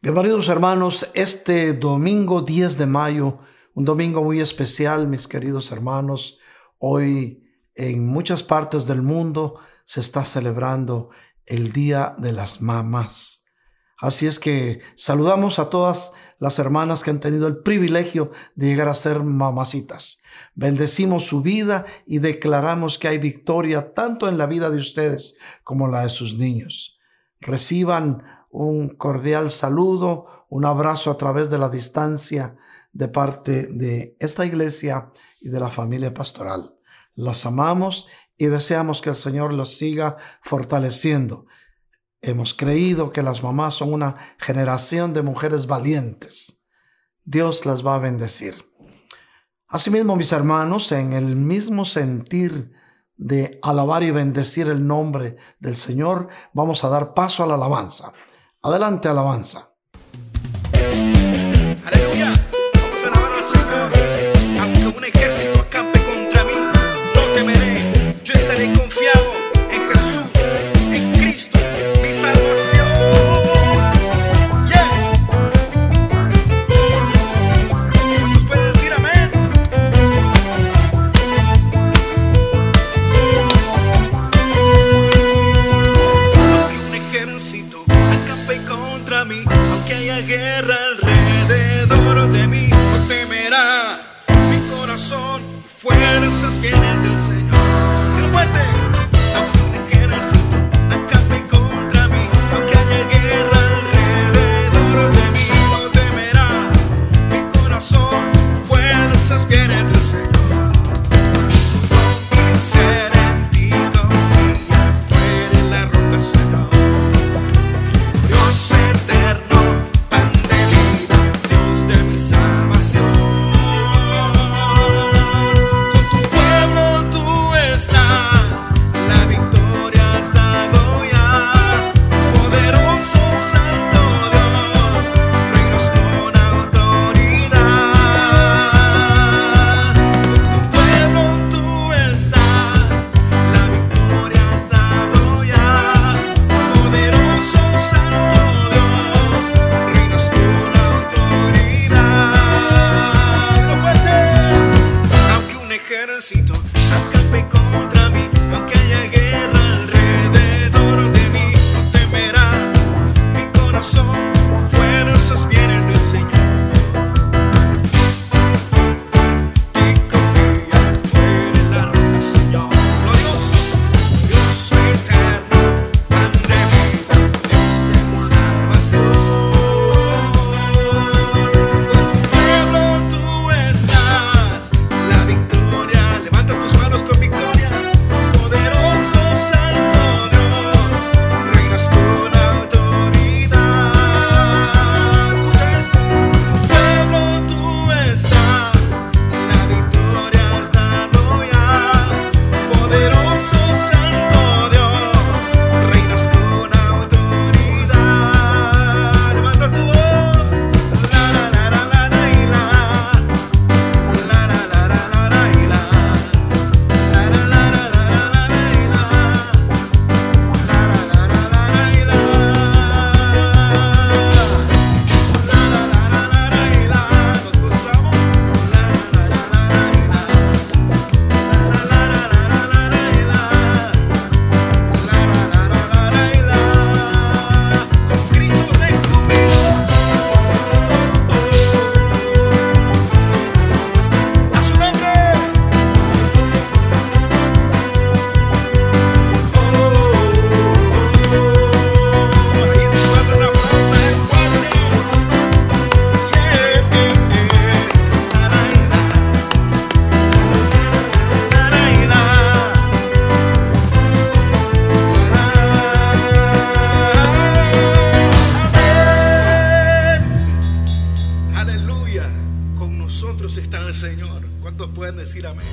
Bienvenidos hermanos, este domingo 10 de mayo, un domingo muy especial, mis queridos hermanos. Hoy en muchas partes del mundo se está celebrando el Día de las Mamás. Así es que saludamos a todas las hermanas que han tenido el privilegio de llegar a ser mamacitas. Bendecimos su vida y declaramos que hay victoria tanto en la vida de ustedes como en la de sus niños. Reciban un cordial saludo, un abrazo a través de la distancia de parte de esta iglesia y de la familia pastoral. Los amamos y deseamos que el Señor los siga fortaleciendo. Hemos creído que las mamás son una generación de mujeres valientes. Dios las va a bendecir. Asimismo, mis hermanos, en el mismo sentir de alabar y bendecir el nombre del Señor, vamos a dar paso a la alabanza. Adelante, alabanza. Aleluya. Vamos a alabar al Señor. Aunque un ejército ¿Cuántos pueden decir amén?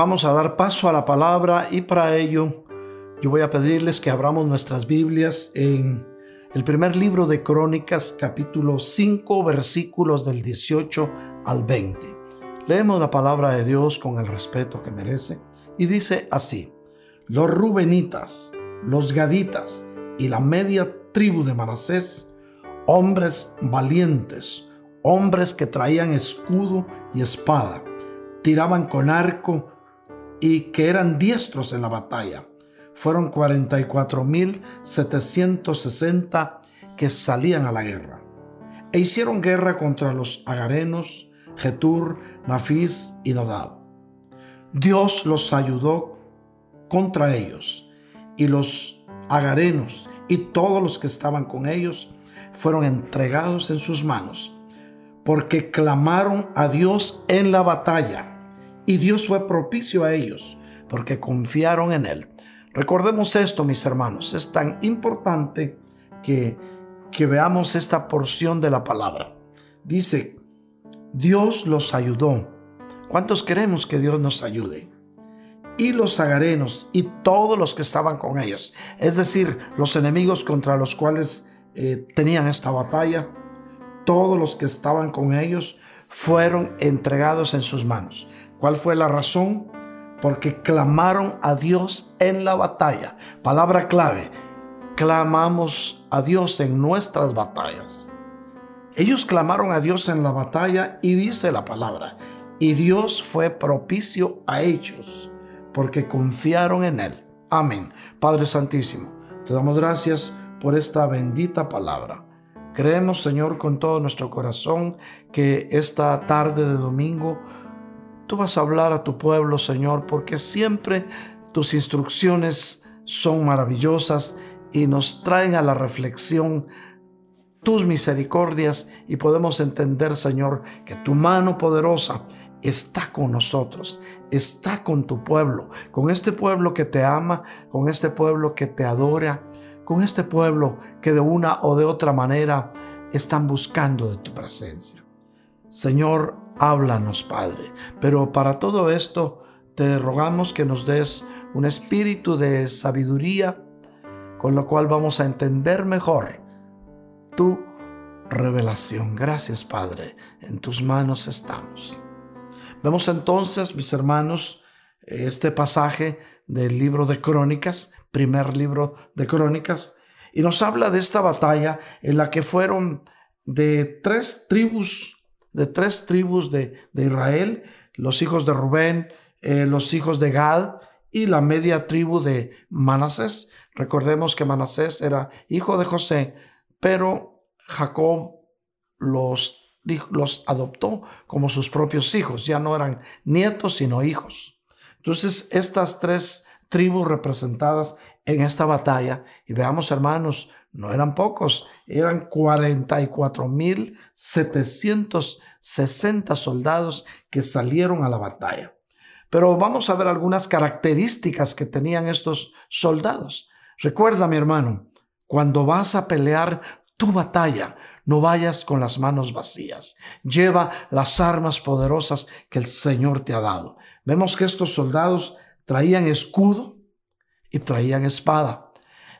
Vamos a dar paso a la palabra y para ello yo voy a pedirles que abramos nuestras Biblias en el primer libro de Crónicas, capítulo 5, versículos del 18 al 20. Leemos la palabra de Dios con el respeto que merece y dice así, los rubenitas, los gaditas y la media tribu de Manasés, hombres valientes, hombres que traían escudo y espada, tiraban con arco y que eran diestros en la batalla. Fueron 44.760 que salían a la guerra. E hicieron guerra contra los agarenos, Getur, Nafis y Nodab. Dios los ayudó contra ellos y los agarenos y todos los que estaban con ellos fueron entregados en sus manos porque clamaron a Dios en la batalla y Dios fue propicio a ellos porque confiaron en Él. Recordemos esto, mis hermanos, es tan importante que, que veamos esta porción de la palabra. Dice, Dios los ayudó. ¿Cuántos queremos que Dios nos ayude? Y los agarenos y todos los que estaban con ellos, es decir, los enemigos contra los cuales eh, tenían esta batalla, todos los que estaban con ellos fueron entregados en sus manos. ¿Cuál fue la razón? Porque clamaron a Dios en la batalla. Palabra clave, clamamos a Dios en nuestras batallas. Ellos clamaron a Dios en la batalla y dice la palabra, y Dios fue propicio a ellos porque confiaron en Él. Amén. Padre Santísimo, te damos gracias por esta bendita palabra. Creemos, Señor, con todo nuestro corazón que esta tarde de domingo tú vas a hablar a tu pueblo, Señor, porque siempre tus instrucciones son maravillosas y nos traen a la reflexión tus misericordias y podemos entender, Señor, que tu mano poderosa está con nosotros, está con tu pueblo, con este pueblo que te ama, con este pueblo que te adora, con este pueblo que de una o de otra manera están buscando de tu presencia. Señor, háblanos, Padre, pero para todo esto te rogamos que nos des un espíritu de sabiduría, con lo cual vamos a entender mejor tu revelación. Gracias, Padre, en tus manos estamos. Vemos entonces, mis hermanos, este pasaje del libro de Crónicas, primer libro de Crónicas, y nos habla de esta batalla en la que fueron de tres tribus, de tres tribus de, Israel, los hijos de Rubén, eh, los hijos de Gad y la media tribu de Manasés. Recordemos que Manasés era hijo de José, pero Jacob los los adoptó como sus propios hijos, ya no eran nietos sino hijos. Entonces estas tres tribus representadas en esta batalla, y veamos hermanos, no eran pocos, eran 44.760 soldados que salieron a la batalla. Pero vamos a ver algunas características que tenían estos soldados. Recuerda, mi hermano, cuando vas a pelear tu batalla, no vayas con las manos vacías. Lleva las armas poderosas que el Señor te ha dado. Vemos que estos soldados traían escudo y traían espada.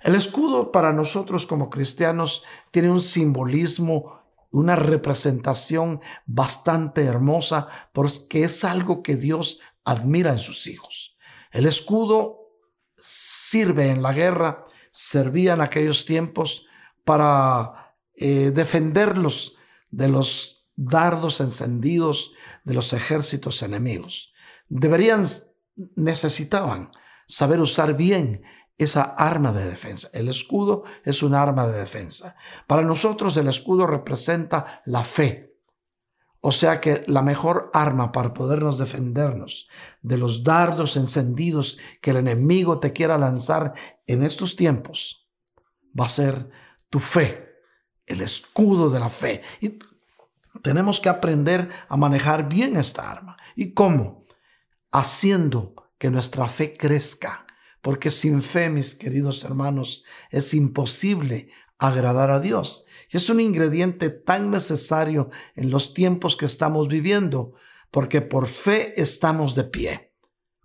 El escudo para nosotros como cristianos tiene un simbolismo, una representación bastante hermosa porque es algo que Dios admira en sus hijos. El escudo sirve en la guerra, servía en aquellos tiempos para eh, defenderlos de los dardos encendidos de los ejércitos enemigos. Deberían, necesitaban saber usar bien esa arma de defensa. El escudo es un arma de defensa. Para nosotros el escudo representa la fe. O sea que la mejor arma para podernos defendernos de los dardos encendidos que el enemigo te quiera lanzar en estos tiempos va a ser tu fe el escudo de la fe. Y tenemos que aprender a manejar bien esta arma. ¿Y cómo? Haciendo que nuestra fe crezca. Porque sin fe, mis queridos hermanos, es imposible agradar a Dios. Y es un ingrediente tan necesario en los tiempos que estamos viviendo, porque por fe estamos de pie.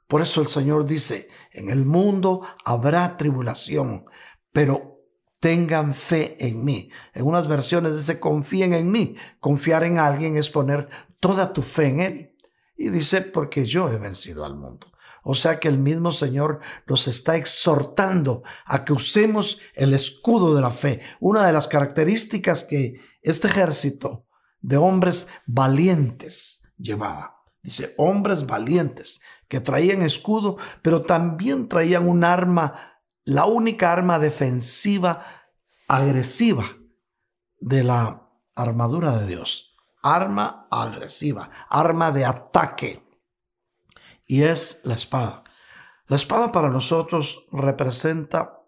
Por eso el Señor dice, en el mundo habrá tribulación, pero tengan fe en mí. En unas versiones dice confíen en mí. Confiar en alguien es poner toda tu fe en Él. Y dice porque yo he vencido al mundo. O sea que el mismo Señor nos está exhortando a que usemos el escudo de la fe. Una de las características que este ejército de hombres valientes llevaba. Dice, hombres valientes que traían escudo, pero también traían un arma la única arma defensiva agresiva de la armadura de Dios. Arma agresiva, arma de ataque. Y es la espada. La espada para nosotros representa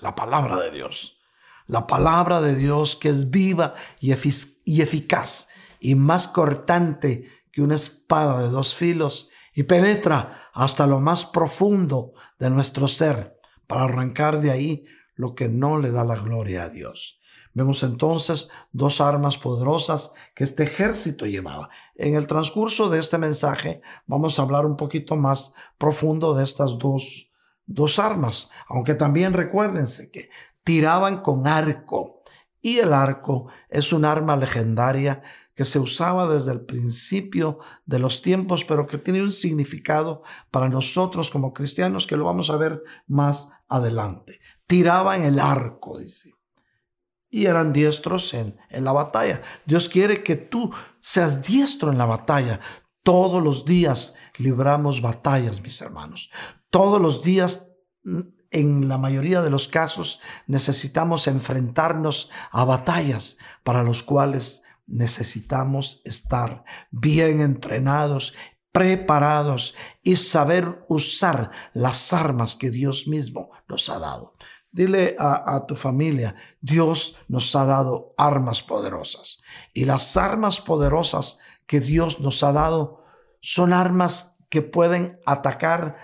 la palabra de Dios. La palabra de Dios que es viva y, eficaz y más cortante que una espada de dos filos y penetra hasta lo más profundo de nuestro ser para arrancar de ahí lo que no le da la gloria a Dios. Vemos entonces dos armas poderosas que este ejército llevaba. En el transcurso de este mensaje vamos a hablar un poquito más profundo de estas dos, dos armas, aunque también recuérdense que tiraban con arco y el arco es un arma legendaria que se usaba desde el principio de los tiempos, pero que tiene un significado para nosotros como cristianos que lo vamos a ver más adelante. Tiraban el arco, dice. Y eran diestros en, en la batalla. Dios quiere que tú seas diestro en la batalla. Todos los días libramos batallas, mis hermanos. Todos los días en la mayoría de los casos necesitamos enfrentarnos a batallas para los cuales necesitamos estar bien entrenados, preparados y saber usar las armas que Dios mismo nos ha dado. Dile a, a, tu familia, Dios nos ha dado armas poderosas. Y las armas poderosas que Dios nos ha dado son armas que pueden atacar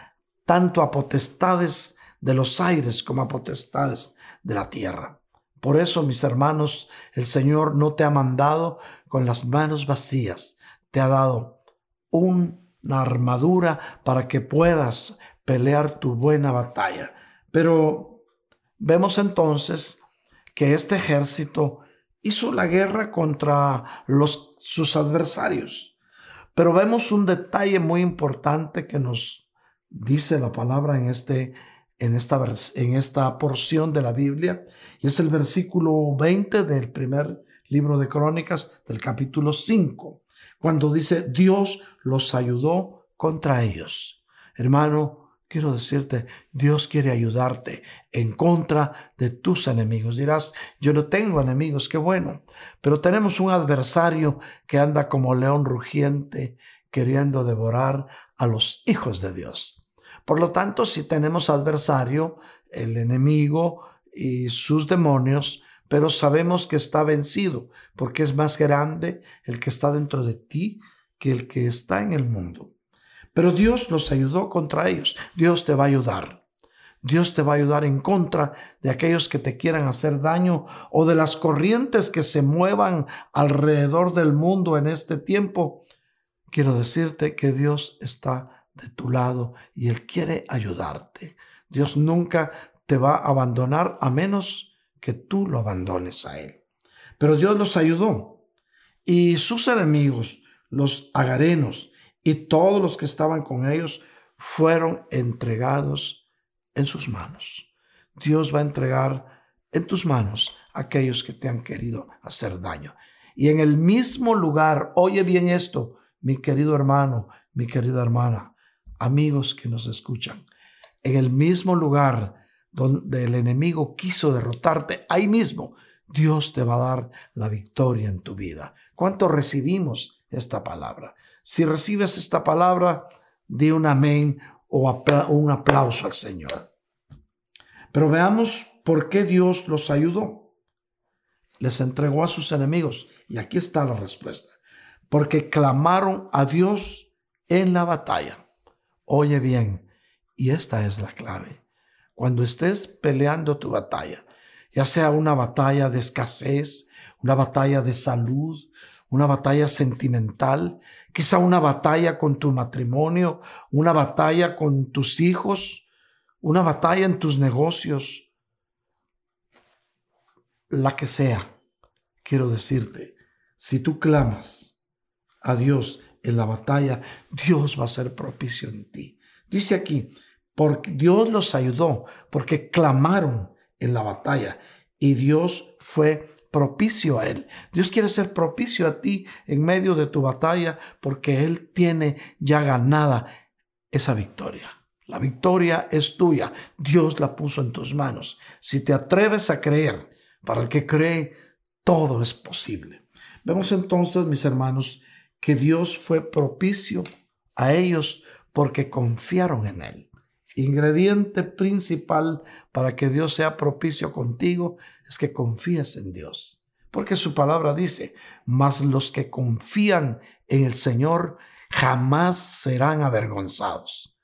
tanto a potestades de los aires como a potestades de la tierra. Por eso, mis hermanos, el Señor no te ha mandado con las manos vacías, te ha dado una armadura para que puedas pelear tu buena batalla. Pero vemos entonces que este ejército hizo la guerra contra los, sus adversarios. Pero vemos un detalle muy importante que nos dice la palabra en este en esta, en esta porción de la Biblia y es el versículo 20 del primer libro de Crónicas del capítulo 5, cuando dice Dios los ayudó contra ellos. Hermano, quiero decirte, Dios quiere ayudarte en contra de tus enemigos. Dirás, yo no tengo enemigos, qué bueno, pero tenemos un adversario que anda como león rugiente queriendo devorar a los hijos de Dios. Por lo tanto, si tenemos adversario, el enemigo y sus demonios, pero sabemos que está vencido, porque es más grande el que está dentro de ti que el que está en el mundo. Pero Dios nos ayudó contra ellos. Dios te va a ayudar. Dios te va a ayudar en contra de aquellos que te quieran hacer daño o de las corrientes que se muevan alrededor del mundo en este tiempo. Quiero decirte que Dios está de tu lado y Él quiere ayudarte. Dios nunca te va a abandonar a menos que tú lo abandones a Él. Pero Dios los ayudó y sus enemigos, los agarenos y todos los que estaban con ellos, fueron entregados en sus manos. Dios va a entregar en tus manos a aquellos que te han querido hacer daño. Y en el mismo lugar, oye bien esto, mi querido hermano, mi querida hermana, amigos que nos escuchan, en el mismo lugar donde el enemigo quiso derrotarte, ahí mismo Dios te va a dar la victoria en tu vida. ¿Cuánto recibimos esta palabra? Si recibes esta palabra, di un amén o un aplauso al Señor. Pero veamos por qué Dios los ayudó. Les entregó a sus enemigos. Y aquí está la respuesta. Porque clamaron a Dios en la batalla. Oye bien, y esta es la clave. Cuando estés peleando tu batalla, ya sea una batalla de escasez, una batalla de salud, una batalla sentimental, quizá una batalla con tu matrimonio, una batalla con tus hijos, una batalla en tus negocios, la que sea, quiero decirte, si tú clamas a Dios en la batalla, Dios va a ser propicio en ti. Dice aquí, porque Dios los ayudó, porque clamaron en la batalla y Dios fue propicio a él. Dios quiere ser propicio a ti en medio de tu batalla porque Él tiene ya ganada esa victoria. La victoria es tuya. Dios la puso en tus manos. Si te atreves a creer, para el que cree, todo es posible. Vemos entonces, mis hermanos, que Dios fue propicio a ellos porque confiaron en Él. Ingrediente principal para que Dios sea propicio contigo es que confíes en Dios. Porque su palabra dice, mas los que confían en el Señor jamás serán avergonzados.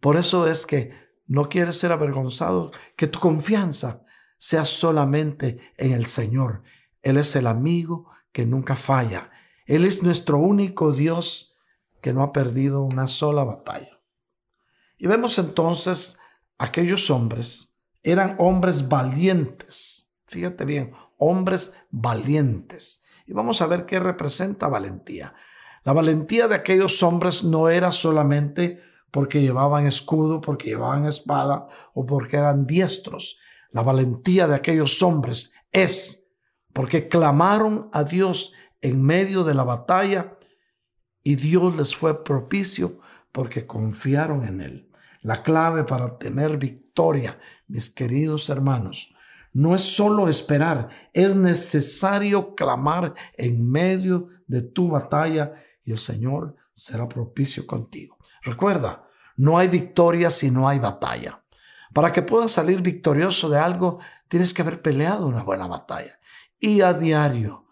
Por eso es que no quieres ser avergonzado, que tu confianza sea solamente en el Señor. Él es el amigo que nunca falla. Él es nuestro único Dios que no ha perdido una sola batalla. Y vemos entonces aquellos hombres, eran hombres valientes, fíjate bien, hombres valientes. Y vamos a ver qué representa valentía. La valentía de aquellos hombres no era solamente porque llevaban escudo, porque llevaban espada o porque eran diestros. La valentía de aquellos hombres es porque clamaron a Dios en medio de la batalla y Dios les fue propicio porque confiaron en Él. La clave para tener victoria, mis queridos hermanos, no es solo esperar, es necesario clamar en medio de tu batalla y el Señor será propicio contigo. Recuerda, no hay victoria si no hay batalla. Para que puedas salir victorioso de algo, tienes que haber peleado una buena batalla. Y a diario,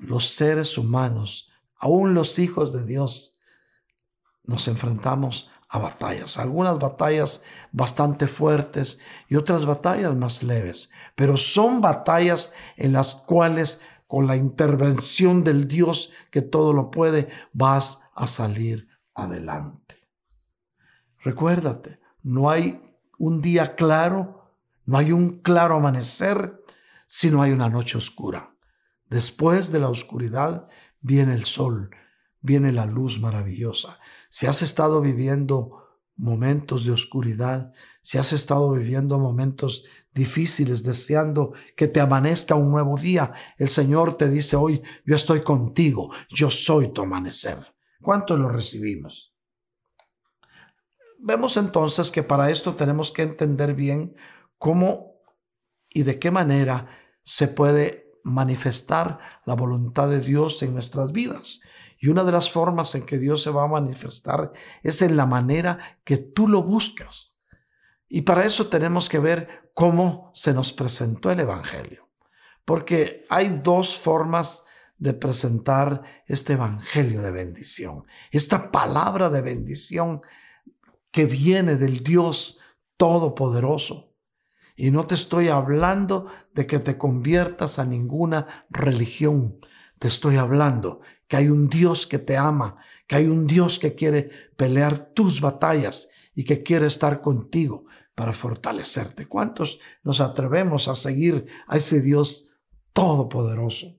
los seres humanos, aún los hijos de Dios, nos enfrentamos a batallas, algunas batallas bastante fuertes y otras batallas más leves, pero son batallas en las cuales con la intervención del Dios que todo lo puede, vas a salir adelante. Recuérdate, no hay un día claro, no hay un claro amanecer si no hay una noche oscura. Después de la oscuridad viene el sol, viene la luz maravillosa. Si has estado viviendo momentos de oscuridad, si has estado viviendo momentos difíciles, deseando que te amanezca un nuevo día, el Señor te dice hoy, yo estoy contigo, yo soy tu amanecer. ¿Cuánto lo recibimos? Vemos entonces que para esto tenemos que entender bien cómo y de qué manera se puede manifestar la voluntad de Dios en nuestras vidas. Y una de las formas en que Dios se va a manifestar es en la manera que tú lo buscas. Y para eso tenemos que ver cómo se nos presentó el Evangelio. Porque hay dos formas de presentar este Evangelio de bendición, esta palabra de bendición que viene del Dios Todopoderoso. Y no te estoy hablando de que te conviertas a ninguna religión. Te estoy hablando que hay un Dios que te ama, que hay un Dios que quiere pelear tus batallas y que quiere estar contigo para fortalecerte. ¿Cuántos nos atrevemos a seguir a ese Dios todopoderoso?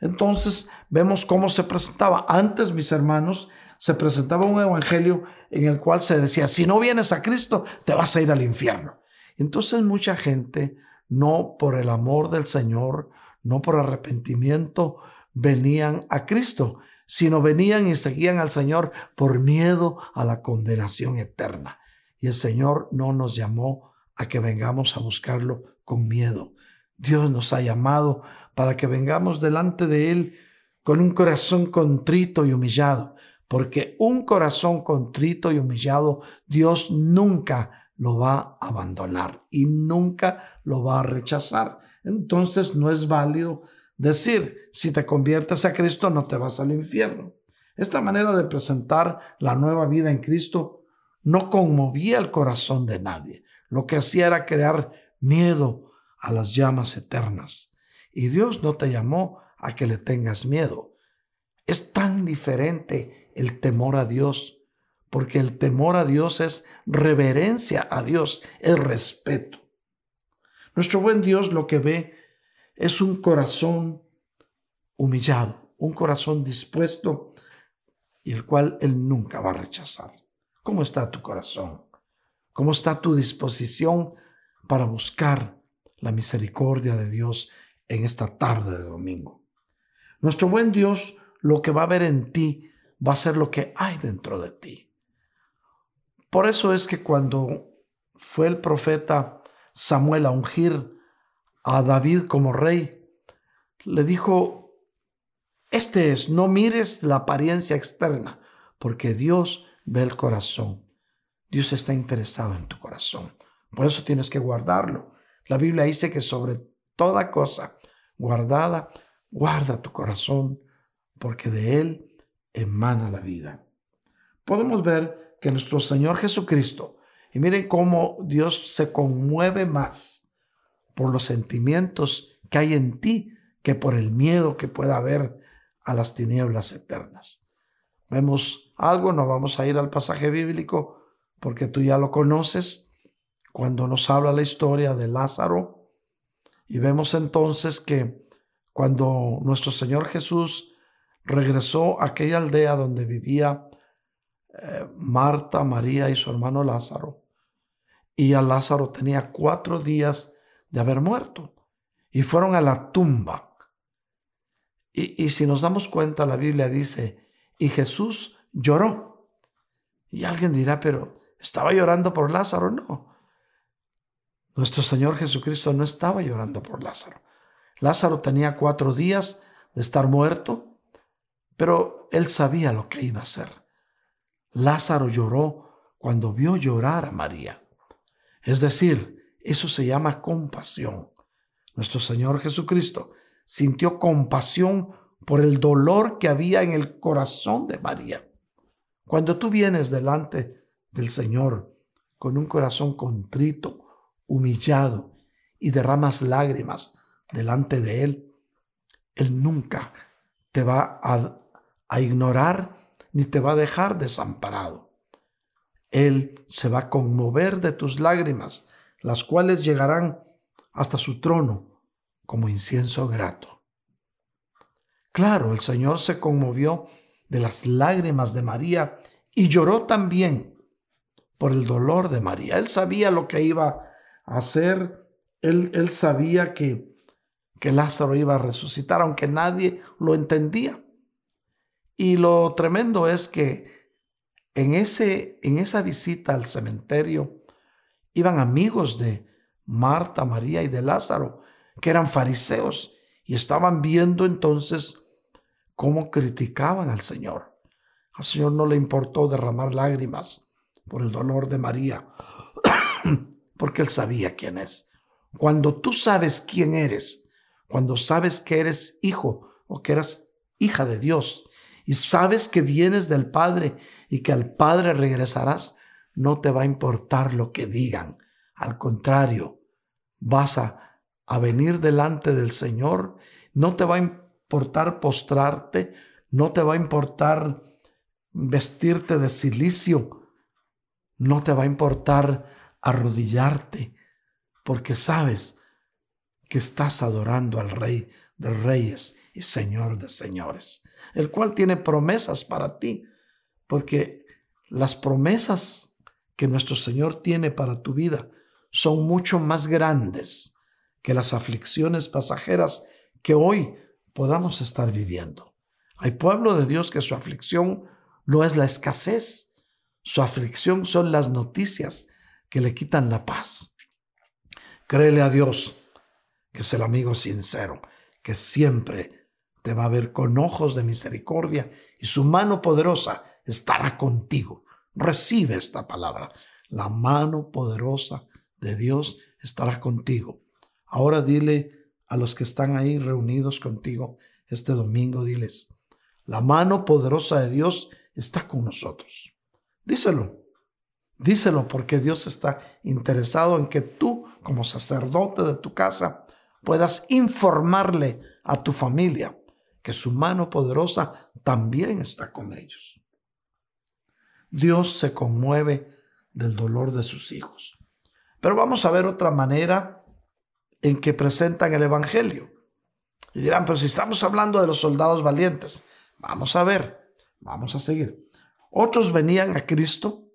Entonces vemos cómo se presentaba. Antes, mis hermanos, se presentaba un evangelio en el cual se decía, si no vienes a Cristo, te vas a ir al infierno. Entonces mucha gente, no por el amor del Señor, no por arrepentimiento, venían a Cristo, sino venían y seguían al Señor por miedo a la condenación eterna. Y el Señor no nos llamó a que vengamos a buscarlo con miedo. Dios nos ha llamado para que vengamos delante de Él con un corazón contrito y humillado, porque un corazón contrito y humillado Dios nunca lo va a abandonar y nunca lo va a rechazar. Entonces no es válido decir, si te conviertes a Cristo no te vas al infierno. Esta manera de presentar la nueva vida en Cristo no conmovía el corazón de nadie. Lo que hacía era crear miedo a las llamas eternas. Y Dios no te llamó a que le tengas miedo. Es tan diferente el temor a Dios, porque el temor a Dios es reverencia a Dios, el respeto. Nuestro buen Dios lo que ve es un corazón humillado, un corazón dispuesto y el cual Él nunca va a rechazar. ¿Cómo está tu corazón? ¿Cómo está tu disposición para buscar la misericordia de Dios en esta tarde de domingo? Nuestro buen Dios lo que va a ver en ti va a ser lo que hay dentro de ti. Por eso es que cuando fue el profeta Samuel a ungir a David como rey, le dijo, este es, no mires la apariencia externa, porque Dios ve el corazón. Dios está interesado en tu corazón. Por eso tienes que guardarlo. La Biblia dice que sobre toda cosa guardada, guarda tu corazón, porque de él emana la vida. Podemos ver que nuestro Señor Jesucristo, y miren cómo Dios se conmueve más por los sentimientos que hay en ti que por el miedo que pueda haber a las tinieblas eternas. Vemos algo, no vamos a ir al pasaje bíblico porque tú ya lo conoces, cuando nos habla la historia de Lázaro, y vemos entonces que cuando nuestro Señor Jesús regresó a aquella aldea donde vivía eh, Marta, María y su hermano Lázaro. Y a Lázaro tenía cuatro días de haber muerto. Y fueron a la tumba. Y, y si nos damos cuenta, la Biblia dice, y Jesús lloró. Y alguien dirá, pero ¿estaba llorando por Lázaro? No. Nuestro Señor Jesucristo no estaba llorando por Lázaro. Lázaro tenía cuatro días de estar muerto, pero él sabía lo que iba a hacer. Lázaro lloró cuando vio llorar a María. Es decir, eso se llama compasión. Nuestro Señor Jesucristo sintió compasión por el dolor que había en el corazón de María. Cuando tú vienes delante del Señor con un corazón contrito, humillado y derramas lágrimas delante de Él, Él nunca te va a, ignorar ni te va a dejar desamparado. Él se va a conmover de tus lágrimas, las cuales llegarán hasta su trono como incienso grato. Claro, el Señor se conmovió de las lágrimas de María y lloró también por el dolor de María. Él sabía lo que iba a hacer, él, sabía que, que Lázaro iba a resucitar, aunque nadie lo entendía. Y lo tremendo es que en, ese, en esa visita al cementerio iban amigos de Marta, María y de Lázaro, que eran fariseos, y estaban viendo entonces cómo criticaban al Señor. Al Señor no le importó derramar lágrimas por el dolor de María, porque él sabía quién es. Cuando tú sabes quién eres, cuando sabes que eres hijo o que eres hija de Dios, y sabes que vienes del Padre y que al Padre regresarás, no te va a importar lo que digan. Al contrario, vas a, a venir delante del Señor, no te va a importar postrarte, no te va a importar vestirte de silicio, no te va a importar arrodillarte, porque sabes que estás adorando al Rey de Reyes y Señor de Señores el cual tiene promesas para ti, porque las promesas que nuestro Señor tiene para tu vida son mucho más grandes que las aflicciones pasajeras que hoy podamos estar viviendo. Hay pueblo de Dios que su aflicción no es la escasez, su aflicción son las noticias que le quitan la paz. Créele a Dios, que es el amigo sincero, que siempre te va a ver con ojos de misericordia y su mano poderosa estará contigo. Recibe esta palabra. La mano poderosa de Dios estará contigo. Ahora dile a los que están ahí reunidos contigo este domingo, diles, la mano poderosa de Dios está con nosotros. Díselo. Díselo porque Dios está interesado en que tú, como sacerdote de tu casa, puedas informarle a tu familia que su mano poderosa también está con ellos. Dios se conmueve del dolor de sus hijos. Pero vamos a ver otra manera en que presentan el Evangelio. Y dirán, pero si estamos hablando de los soldados valientes, vamos a ver, vamos a seguir. Otros venían a Cristo.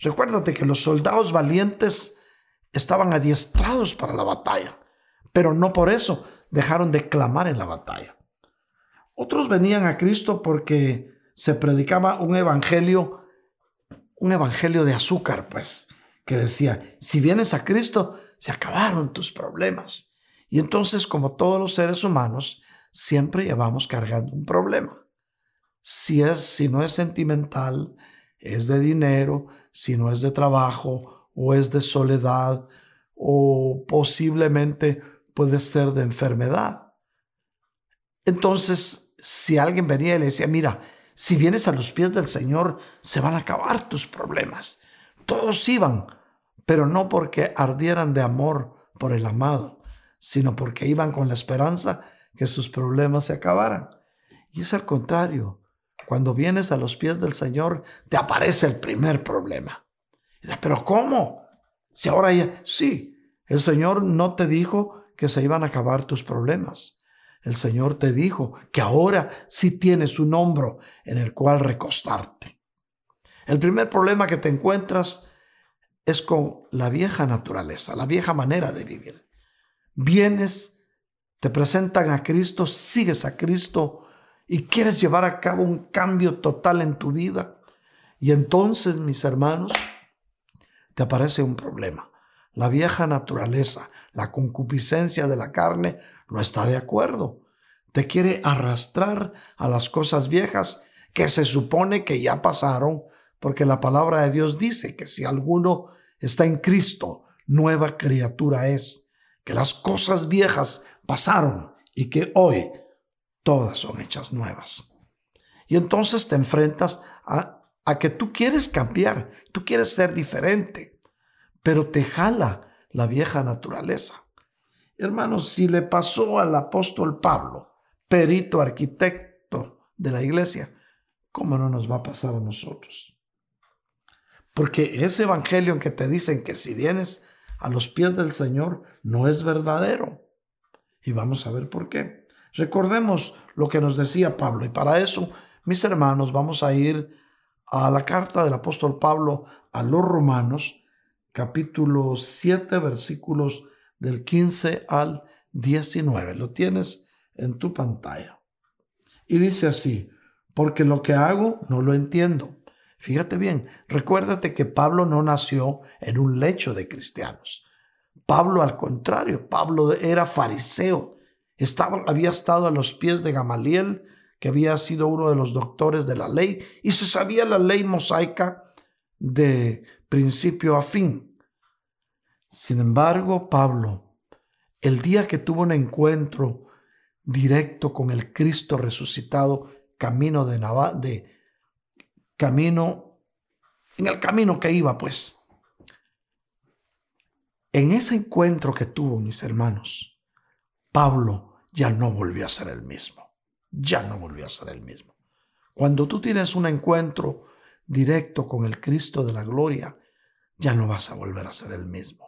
Recuérdate que los soldados valientes estaban adiestrados para la batalla, pero no por eso dejaron de clamar en la batalla. Otros venían a Cristo porque se predicaba un evangelio, un evangelio de azúcar, pues, que decía, si vienes a Cristo, se acabaron tus problemas. Y entonces, como todos los seres humanos, siempre llevamos cargando un problema. Si es, si no es sentimental, es de dinero, si no es de trabajo, o es de soledad, o posiblemente puede ser de enfermedad. Entonces, si alguien venía y le decía, mira, si vienes a los pies del Señor, se van a acabar tus problemas. Todos iban, pero no porque ardieran de amor por el amado, sino porque iban con la esperanza que sus problemas se acabaran. Y es al contrario. Cuando vienes a los pies del Señor, te aparece el primer problema. Pero ¿cómo? Si ahora ya... Sí, el Señor no te dijo que se iban a acabar tus problemas. El Señor te dijo que ahora sí tienes un hombro en el cual recostarte. El primer problema que te encuentras es con la vieja naturaleza, la vieja manera de vivir. Vienes, te presentan a Cristo, sigues a Cristo y quieres llevar a cabo un cambio total en tu vida. Y entonces, mis hermanos, te aparece un problema. La vieja naturaleza, la concupiscencia de la carne, no está de acuerdo. Te quiere arrastrar a las cosas viejas que se supone que ya pasaron, porque la palabra de Dios dice que si alguno está en Cristo, nueva criatura es, que las cosas viejas pasaron y que hoy todas son hechas nuevas. Y entonces te enfrentas a, que tú quieres cambiar, tú quieres ser diferente, pero te jala la vieja naturaleza. Hermanos, si le pasó al apóstol Pablo, perito arquitecto de la iglesia, ¿cómo no nos va a pasar a nosotros? Porque ese evangelio en que te dicen que si vienes a los pies del Señor no es verdadero. Y vamos a ver por qué. Recordemos lo que nos decía Pablo. Y para eso, mis hermanos, vamos a ir a la carta del apóstol Pablo a los romanos, capítulo 7, versículos del 15 al 19. Lo tienes en tu pantalla. Y dice así, porque lo que hago no lo entiendo. Fíjate bien, recuérdate que Pablo no nació en un lecho de cristianos. Pablo al contrario, Pablo era fariseo. Estaba, había estado a los pies de Gamaliel, que había sido uno de los doctores de la ley, y se sabía la ley mosaica de principio a fin. Sin embargo, Pablo, el día que tuvo un encuentro directo con el Cristo resucitado, camino de, de camino, en el camino que iba, pues. En ese encuentro que tuvo, mis hermanos, Pablo ya no volvió a ser el mismo. Ya no volvió a ser el mismo. Cuando tú tienes un encuentro directo con el Cristo de la gloria, ya no vas a volver a ser el mismo.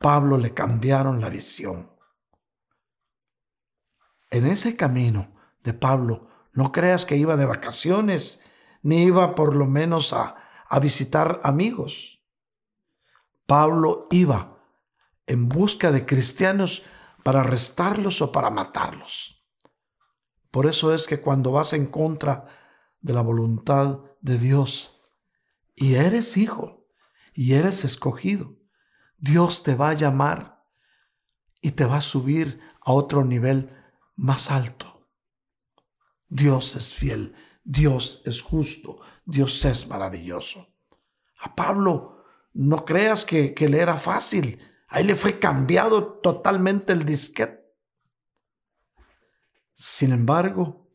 Pablo le cambiaron la visión. En ese camino de Pablo, no creas que iba de vacaciones, ni iba por lo menos a, a visitar amigos. Pablo iba en busca de cristianos para arrestarlos o para matarlos. Por eso es que cuando vas en contra de la voluntad de Dios y eres hijo y eres escogido, Dios te va a llamar y te va a subir a otro nivel más alto. Dios es fiel, Dios es justo, Dios es maravilloso. A Pablo, no creas que, le era fácil. Ahí le fue cambiado totalmente el disquete. Sin embargo,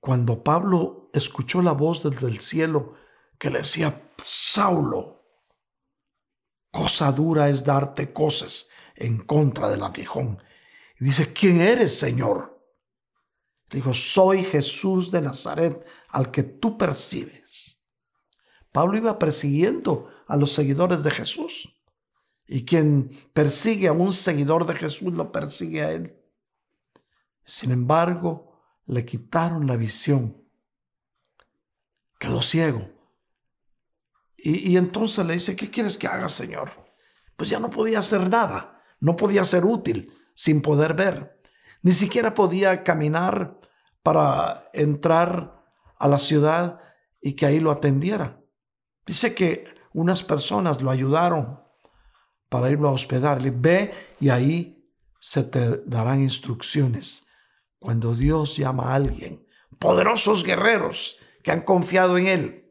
cuando Pablo escuchó la voz desde el cielo que le decía, Saulo, cosa dura es darte cosas en contra del aguijón. Y dice, ¿quién eres, Señor? Dijo, soy Jesús de Nazaret al que tú percibes. Pablo iba persiguiendo a los seguidores de Jesús. Y quien persigue a un seguidor de Jesús lo persigue a él. Sin embargo, le quitaron la visión. Quedó ciego. Y, entonces le dice, ¿qué quieres que haga, Señor? Pues ya no podía hacer nada, no podía ser útil sin poder ver. Ni siquiera podía caminar para entrar a la ciudad y que ahí lo atendiera. Dice que unas personas lo ayudaron para irlo a hospedar. ve y ahí se te darán instrucciones. Cuando Dios llama a alguien, poderosos guerreros que han confiado en Él,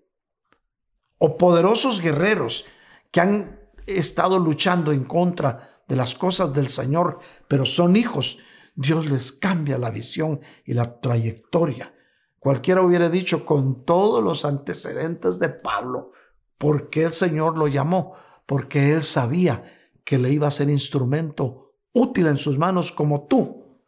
o poderosos guerreros que han estado luchando en contra de las cosas del Señor, pero son hijos Dios les cambia la visión y la trayectoria. Cualquiera hubiera dicho con todos los antecedentes de Pablo, ¿por qué el Señor lo llamó? Porque él sabía que le iba a ser instrumento útil en sus manos como tú.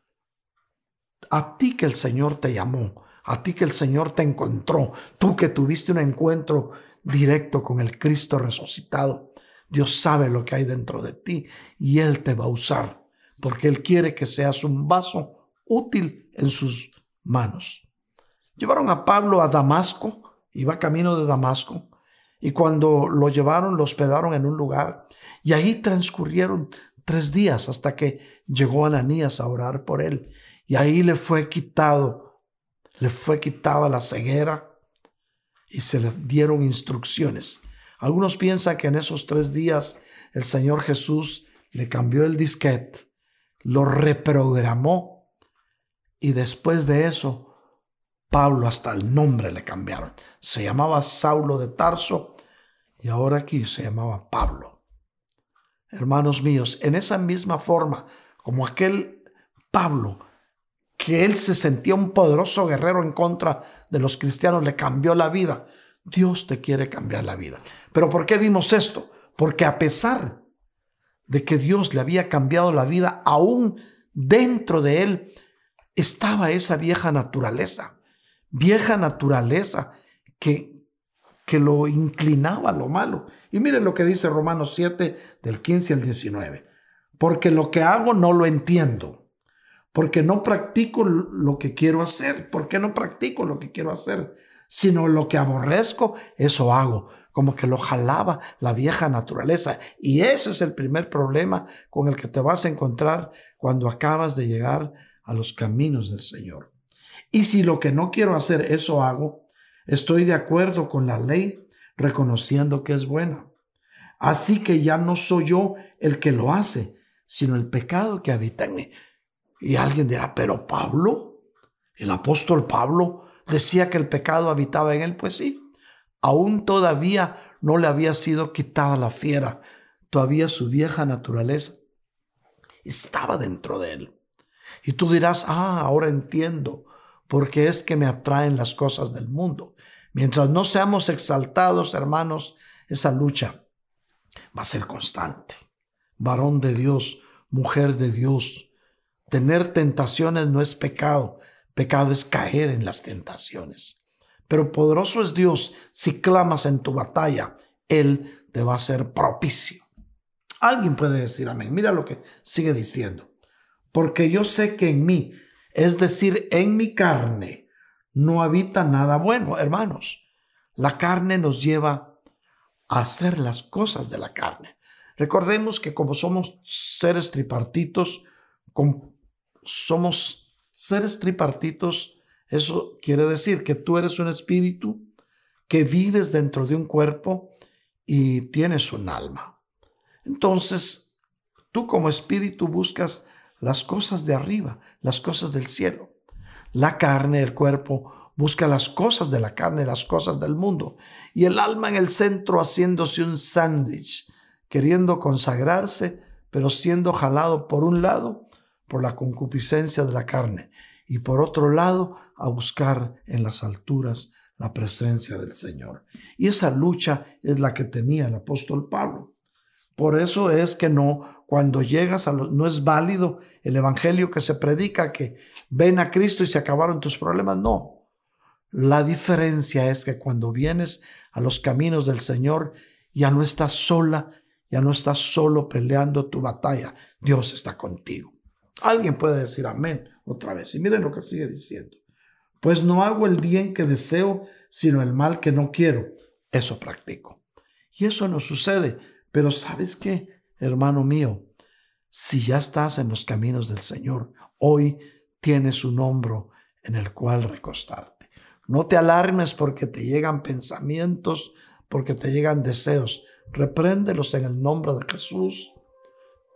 A ti que el Señor te llamó, a ti que el Señor te encontró, tú que tuviste un encuentro directo con el Cristo resucitado. Dios sabe lo que hay dentro de ti y Él te va a usar porque Él quiere que seas un vaso útil en sus manos. Llevaron a Pablo a Damasco, iba camino de Damasco, y cuando lo llevaron lo hospedaron en un lugar, y ahí transcurrieron tres días hasta que llegó Ananías a orar por él, y ahí le fue quitado, le fue quitada la ceguera, y se le dieron instrucciones. Algunos piensan que en esos tres días el Señor Jesús le cambió el disquete, lo reprogramó y después de eso Pablo hasta el nombre le cambiaron. Se llamaba Saulo de Tarso y ahora aquí se llamaba Pablo. Hermanos míos, en esa misma forma como aquel Pablo, que él se sentía un poderoso guerrero en contra de los cristianos, le cambió la vida. Dios te quiere cambiar la vida. Pero ¿por qué vimos esto? Porque a pesar de que Dios le había cambiado la vida, aún dentro de él estaba esa vieja naturaleza, vieja naturaleza que, que lo inclinaba a lo malo. Y miren lo que dice Romanos 7 del 15 al 19. Porque lo que hago no lo entiendo, porque no practico lo que quiero hacer. ¿Por qué no practico lo que quiero hacer? Sino lo que aborrezco, eso hago como que lo jalaba la vieja naturaleza. Y ese es el primer problema con el que te vas a encontrar cuando acabas de llegar a los caminos del Señor. Y si lo que no quiero hacer, eso hago, estoy de acuerdo con la ley, reconociendo que es buena. Así que ya no soy yo el que lo hace, sino el pecado que habita en mí. Y alguien dirá, pero Pablo, el apóstol Pablo, decía que el pecado habitaba en él. Pues sí, aún todavía no le había sido quitada la fiera, todavía su vieja naturaleza estaba dentro de él. Y tú dirás, ah, ahora entiendo, porque es que me atraen las cosas del mundo. Mientras no seamos exaltados, hermanos, esa lucha va a ser constante. Varón de Dios, mujer de Dios, tener tentaciones no es pecado, pecado es caer en las tentaciones. Pero poderoso es Dios si clamas en tu batalla, Él te va a ser propicio. Alguien puede decir amén. Mira lo que sigue diciendo. Porque yo sé que en mí, es decir, en mi carne, no habita nada bueno, hermanos. La carne nos lleva a hacer las cosas de la carne. Recordemos que como somos seres tripartitos, somos seres tripartitos eso quiere decir que tú eres un espíritu que vives dentro de un cuerpo y tienes un alma. Entonces, tú como espíritu buscas las cosas de arriba, las cosas del cielo. La carne, el cuerpo, busca las cosas de la carne, las cosas del mundo. Y el alma en el centro haciéndose un sándwich, queriendo consagrarse, pero siendo jalado por un lado por la concupiscencia de la carne y por otro lado a buscar en las alturas la presencia del Señor. Y esa lucha es la que tenía el apóstol Pablo. Por eso es que no, cuando llegas a lo, no es válido el evangelio que se predica que ven a Cristo y se acabaron tus problemas. No. La diferencia es que cuando vienes a los caminos del Señor, ya no estás sola, ya no estás solo peleando tu batalla. Dios está contigo. Alguien puede decir amén otra vez. Y miren lo que sigue diciendo. Pues no hago el bien que deseo, sino el mal que no quiero. Eso practico. Y eso no sucede. Pero ¿sabes qué, hermano mío? Si ya estás en los caminos del Señor, hoy tienes un hombro en el cual recostarte. No te alarmes porque te llegan pensamientos, porque te llegan deseos. Repréndelos en el nombre de Jesús.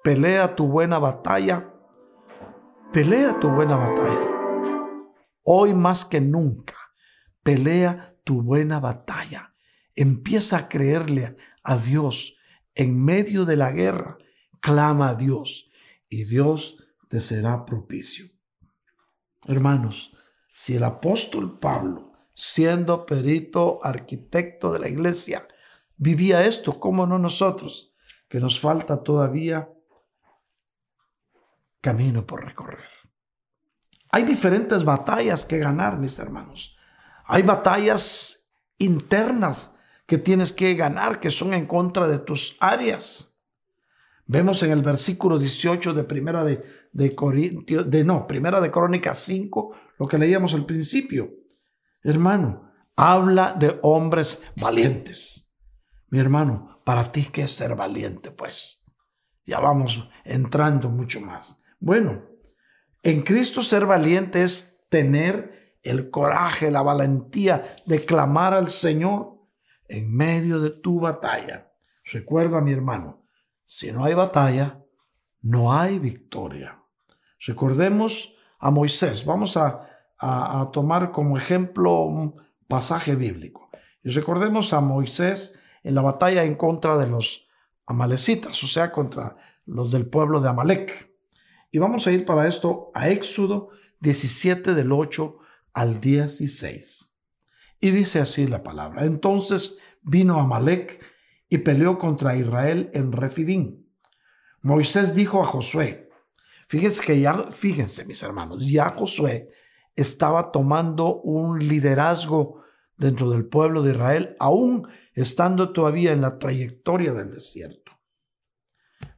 Pelea tu buena batalla Pelea tu buena batalla. Hoy más que nunca, pelea tu buena batalla. Empieza a creerle a Dios en medio de la guerra. Clama a Dios y Dios te será propicio. Hermanos, si el apóstol Pablo, siendo perito arquitecto de la iglesia, vivía esto, ¿cómo no nosotros? Que nos falta todavía camino por recorrer. Hay diferentes batallas que ganar, mis hermanos. Hay batallas internas que tienes que ganar, que son en contra de tus áreas. Vemos en el versículo 18 de primera de, de Corintios, de no, primera de Crónicas 5, lo que leíamos al principio. Hermano, habla de hombres valientes. Mi hermano, para ti, ¿qué ser valiente? Pues ya vamos entrando mucho más. Bueno, en Cristo ser valiente es tener el coraje, la valentía de clamar al Señor en medio de tu batalla. Recuerda, mi hermano, si no hay batalla, no hay victoria. Recordemos a Moisés. Vamos a, a, tomar como ejemplo un pasaje bíblico. Y recordemos a Moisés en la batalla en contra de los amalecitas, o sea, contra los del pueblo de Amalek. Y vamos a ir para esto a Éxodo 17 del 8 al 16. Y dice así la palabra. Entonces vino Amalek y peleó contra Israel en Refidín. Moisés dijo a Josué, fíjense que ya, fíjense mis hermanos, ya Josué estaba tomando un liderazgo dentro del pueblo de Israel, aún estando todavía en la trayectoria del desierto.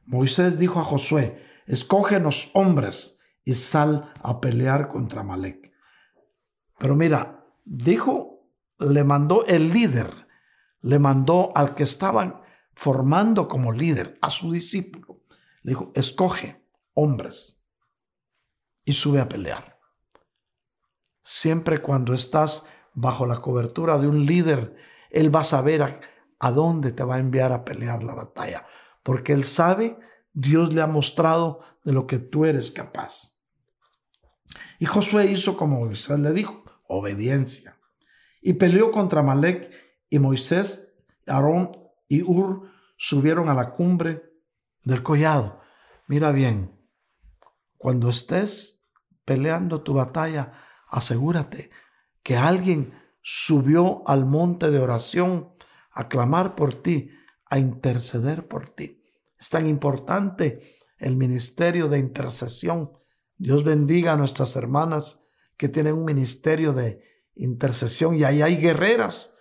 Moisés dijo a Josué, escógenos hombres y sal a pelear contra Amalek. Pero mira, dijo, le mandó el líder, le mandó al que estaban formando como líder, a su discípulo. Le dijo, escoge hombres y sube a pelear. Siempre cuando estás bajo la cobertura de un líder, él va a saber a, a dónde te va a enviar a pelear la batalla, porque él sabe, Dios le ha mostrado de lo que tú eres capaz. Y Josué hizo como Moisés le dijo, obediencia. Y peleó contra Malek y Moisés, Aarón y Ur subieron a la cumbre del collado. Mira bien, cuando estés peleando tu batalla, asegúrate que alguien subió al monte de oración a clamar por ti, a interceder por ti. Es tan importante el ministerio de intercesión. Dios bendiga a nuestras hermanas que tienen un ministerio de intercesión y ahí hay guerreras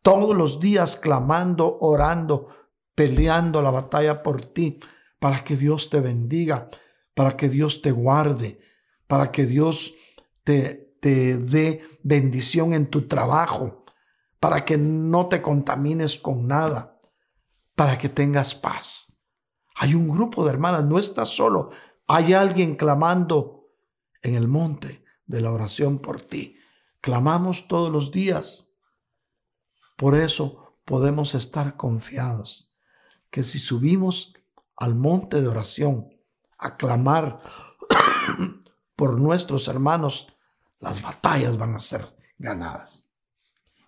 todos los días clamando, orando, peleando la batalla por ti, para que Dios te bendiga, para que Dios te guarde, para que Dios te, te dé bendición en tu trabajo, para que no te contamines con nada, para que tengas paz. Hay un grupo de hermanas, no estás solo, hay alguien clamando en el monte de la oración por ti. Clamamos todos los días. Por eso podemos estar confiados que si subimos al monte de oración a clamar por nuestros hermanos, las batallas van a ser ganadas.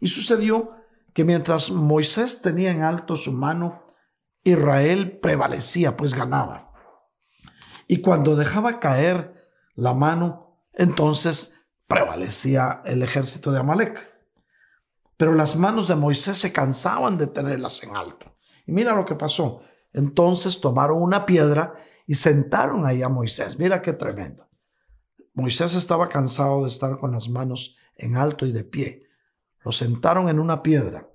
Y sucedió que mientras Moisés tenía en alto su mano, Israel prevalecía, pues ganaba. Y cuando dejaba caer la mano, entonces prevalecía el ejército de Amalek. Pero las manos de Moisés se cansaban de tenerlas en alto. Y mira lo que pasó. Entonces tomaron una piedra y sentaron ahí a Moisés. Mira qué tremendo. Moisés estaba cansado de estar con las manos en alto y de pie. Lo sentaron en una piedra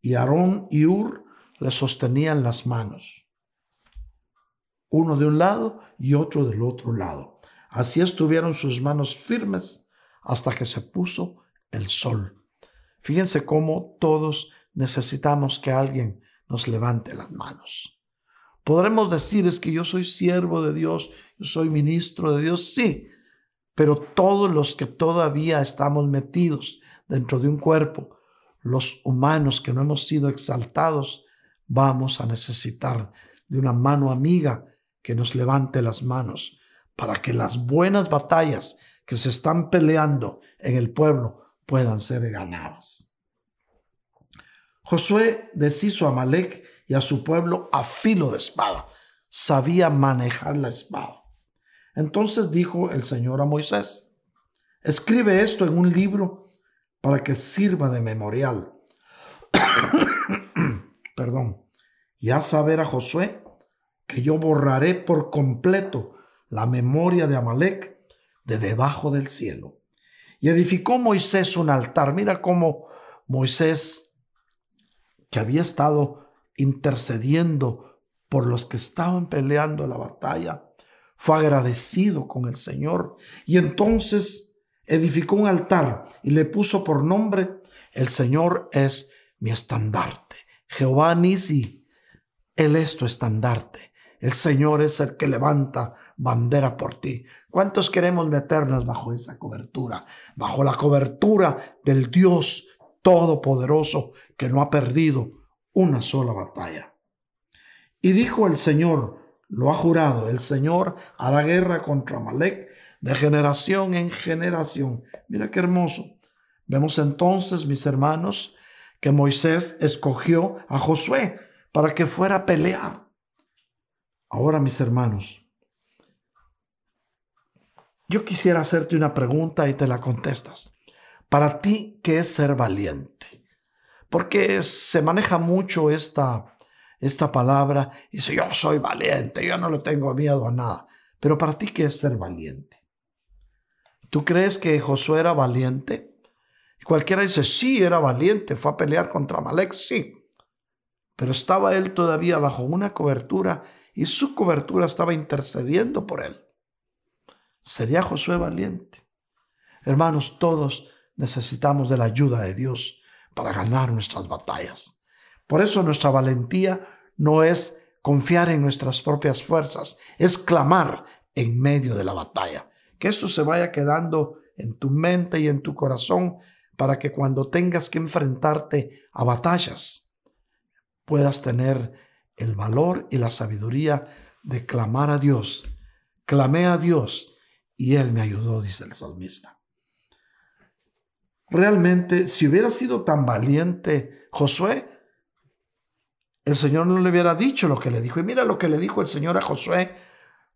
y Aarón y Ur le sostenían las manos. Uno de un lado y otro del otro lado. Así estuvieron sus manos firmes hasta que se puso el sol. Fíjense cómo todos necesitamos que alguien nos levante las manos. Podremos decir es que yo soy siervo de Dios, yo soy ministro de Dios, sí, pero todos los que todavía estamos metidos dentro de un cuerpo, los humanos que no hemos sido exaltados, vamos a necesitar de una mano amiga que nos levante las manos para que las buenas batallas que se están peleando en el pueblo puedan ser ganadas. Josué deshizo a Malek y a su pueblo a filo de espada. Sabía manejar la espada. Entonces dijo el Señor a Moisés, escribe esto en un libro para que sirva de memorial. Perdón. Y haz saber a Josué que yo borraré por completo la memoria de Amalek de debajo del cielo. Y edificó Moisés un altar. Mira cómo Moisés que había estado intercediendo por los que estaban peleando la batalla, fue agradecido con el Señor y entonces edificó un altar y le puso por nombre, el Señor es mi estandarte. Jehová Nisi, Él es tu estandarte. El Señor es el que levanta bandera por ti. ¿Cuántos queremos meternos bajo esa cobertura? Bajo la cobertura del Dios Todopoderoso que no ha perdido una sola batalla. Y dijo el Señor, lo ha jurado, el Señor hará guerra contra Malek de generación en generación. Mira qué hermoso. Vemos entonces, mis hermanos, que Moisés escogió a Josué para que fuera a pelear. Ahora, mis hermanos, yo quisiera hacerte una pregunta y te la contestas. Para ti, ¿qué es ser valiente? Porque se maneja mucho esta, esta palabra y dice, yo soy valiente, yo no le tengo miedo a nada. Pero para ti, ¿qué es ser valiente? ¿Tú crees que Josué era valiente? Cualquiera dice, sí, era valiente, fue a pelear contra Malek, sí. Pero estaba él todavía bajo una cobertura y su cobertura estaba intercediendo por él. ¿Sería Josué valiente? Hermanos, todos necesitamos de la ayuda de Dios para ganar nuestras batallas. Por eso nuestra valentía no es confiar en nuestras propias fuerzas, es clamar en medio de la batalla. Que esto se vaya quedando en tu mente y en tu corazón para que cuando tengas que enfrentarte a batallas, puedas tener el valor y la sabiduría de clamar a Dios. Clamé a Dios y Él me ayudó, dice el salmista. Realmente, si hubiera sido tan valiente Josué, el Señor no le hubiera dicho lo que le dijo. Y mira lo que le dijo el Señor a Josué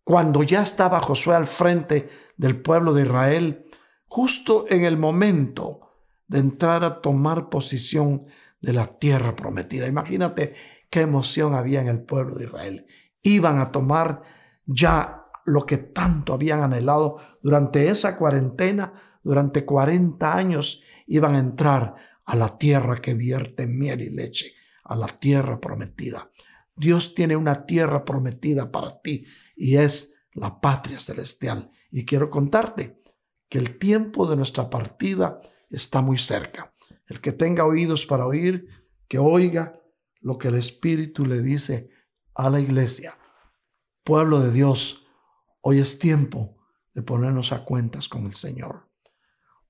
cuando ya estaba Josué al frente del pueblo de Israel, justo en el momento de entrar a tomar posición de la tierra prometida. Imagínate qué emoción había en el pueblo de Israel. Iban a tomar ya lo que tanto habían anhelado durante esa cuarentena, durante 40 años, iban a entrar a la tierra que vierte miel y leche, a la tierra prometida. Dios tiene una tierra prometida para ti y es la patria celestial. Y quiero contarte que el tiempo de nuestra partida está muy cerca. El que tenga oídos para oír, que oiga lo que el Espíritu le dice a la iglesia. Pueblo de Dios, hoy es tiempo de ponernos a cuentas con el Señor.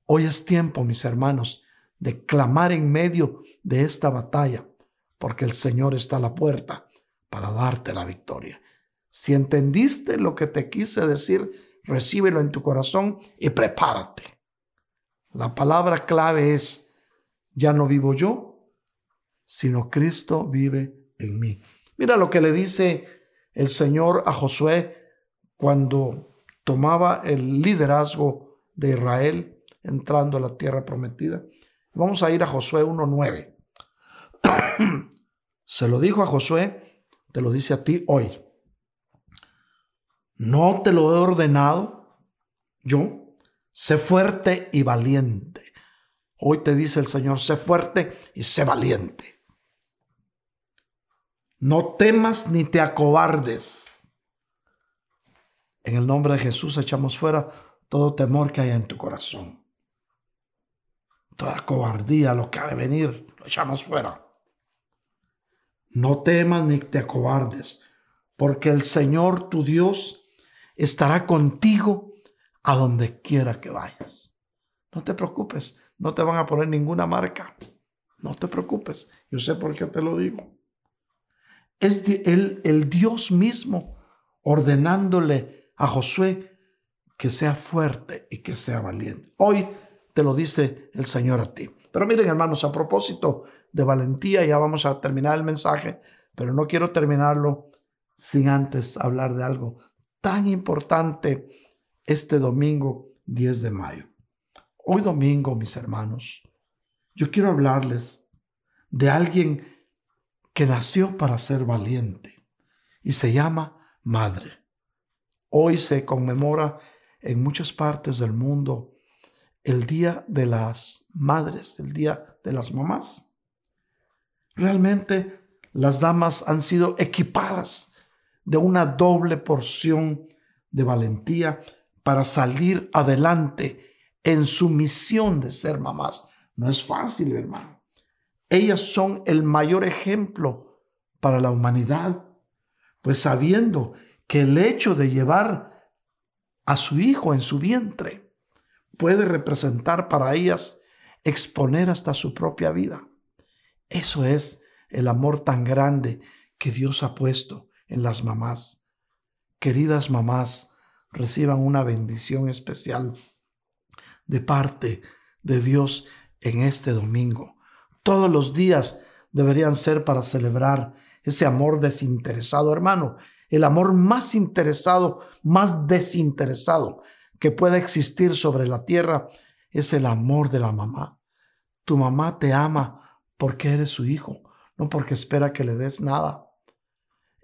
Hoy es tiempo, mis hermanos, de clamar en medio de esta batalla, porque el Señor está a la puerta para darte la victoria. Si entendiste lo que te quise decir, recíbelo en tu corazón y prepárate. La palabra clave es, ya no vivo yo, sino Cristo vive en mí. Mira lo que le dice el Señor a Josué cuando tomaba el liderazgo de Israel entrando a la tierra prometida. Vamos a ir a Josué 1.9. Se lo dijo a Josué, te lo dice a ti hoy. No te lo he ordenado yo sé fuerte y valiente. Hoy te dice el Señor, sé fuerte y sé valiente. No temas ni te acobardes. En el nombre de Jesús echamos fuera todo temor que haya en tu corazón. Toda cobardía, lo que ha de venir, lo echamos fuera. No temas ni te acobardes, porque el Señor tu Dios estará contigo a donde quiera que vayas. No te preocupes, no te van a poner ninguna marca. No te preocupes, yo sé por qué te lo digo. Es el, el Dios mismo ordenándole a Josué que sea fuerte y que sea valiente. Hoy te lo dice el Señor a ti. Pero miren hermanos, a propósito de valentía, ya vamos a terminar el mensaje, pero no quiero terminarlo sin antes hablar de algo tan importante este domingo 10 de mayo. Hoy domingo, mis hermanos, yo quiero hablarles de alguien que nació para ser valiente y se llama madre. Hoy se conmemora en muchas partes del mundo el Día de las Madres, el Día de las Mamás. Realmente las damas han sido equipadas de una doble porción de valentía para salir adelante en su misión de ser mamás. No es fácil, hermano. Ellas son el mayor ejemplo para la humanidad, pues sabiendo que el hecho de llevar a su hijo en su vientre puede representar para ellas exponer hasta su propia vida. Eso es el amor tan grande que Dios ha puesto en las mamás. Queridas mamás, reciban una bendición especial de parte de Dios en este domingo. Todos los días deberían ser para celebrar ese amor desinteresado, hermano, el amor más interesado, más desinteresado que pueda existir sobre la tierra es el amor de la mamá. Tu mamá te ama porque eres su hijo, no porque espera que le des nada.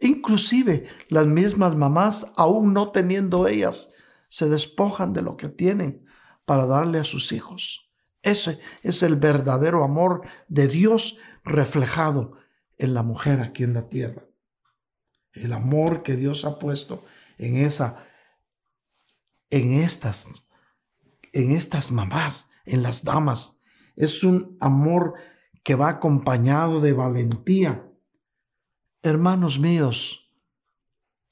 Inclusive las mismas mamás, aún no teniendo ellas, se despojan de lo que tienen para darle a sus hijos. Ese es el verdadero amor de Dios reflejado en la mujer aquí en la tierra. El amor que Dios ha puesto en esa en estas en estas mamás, en las damas. Es un amor que va acompañado de valentía. Hermanos míos,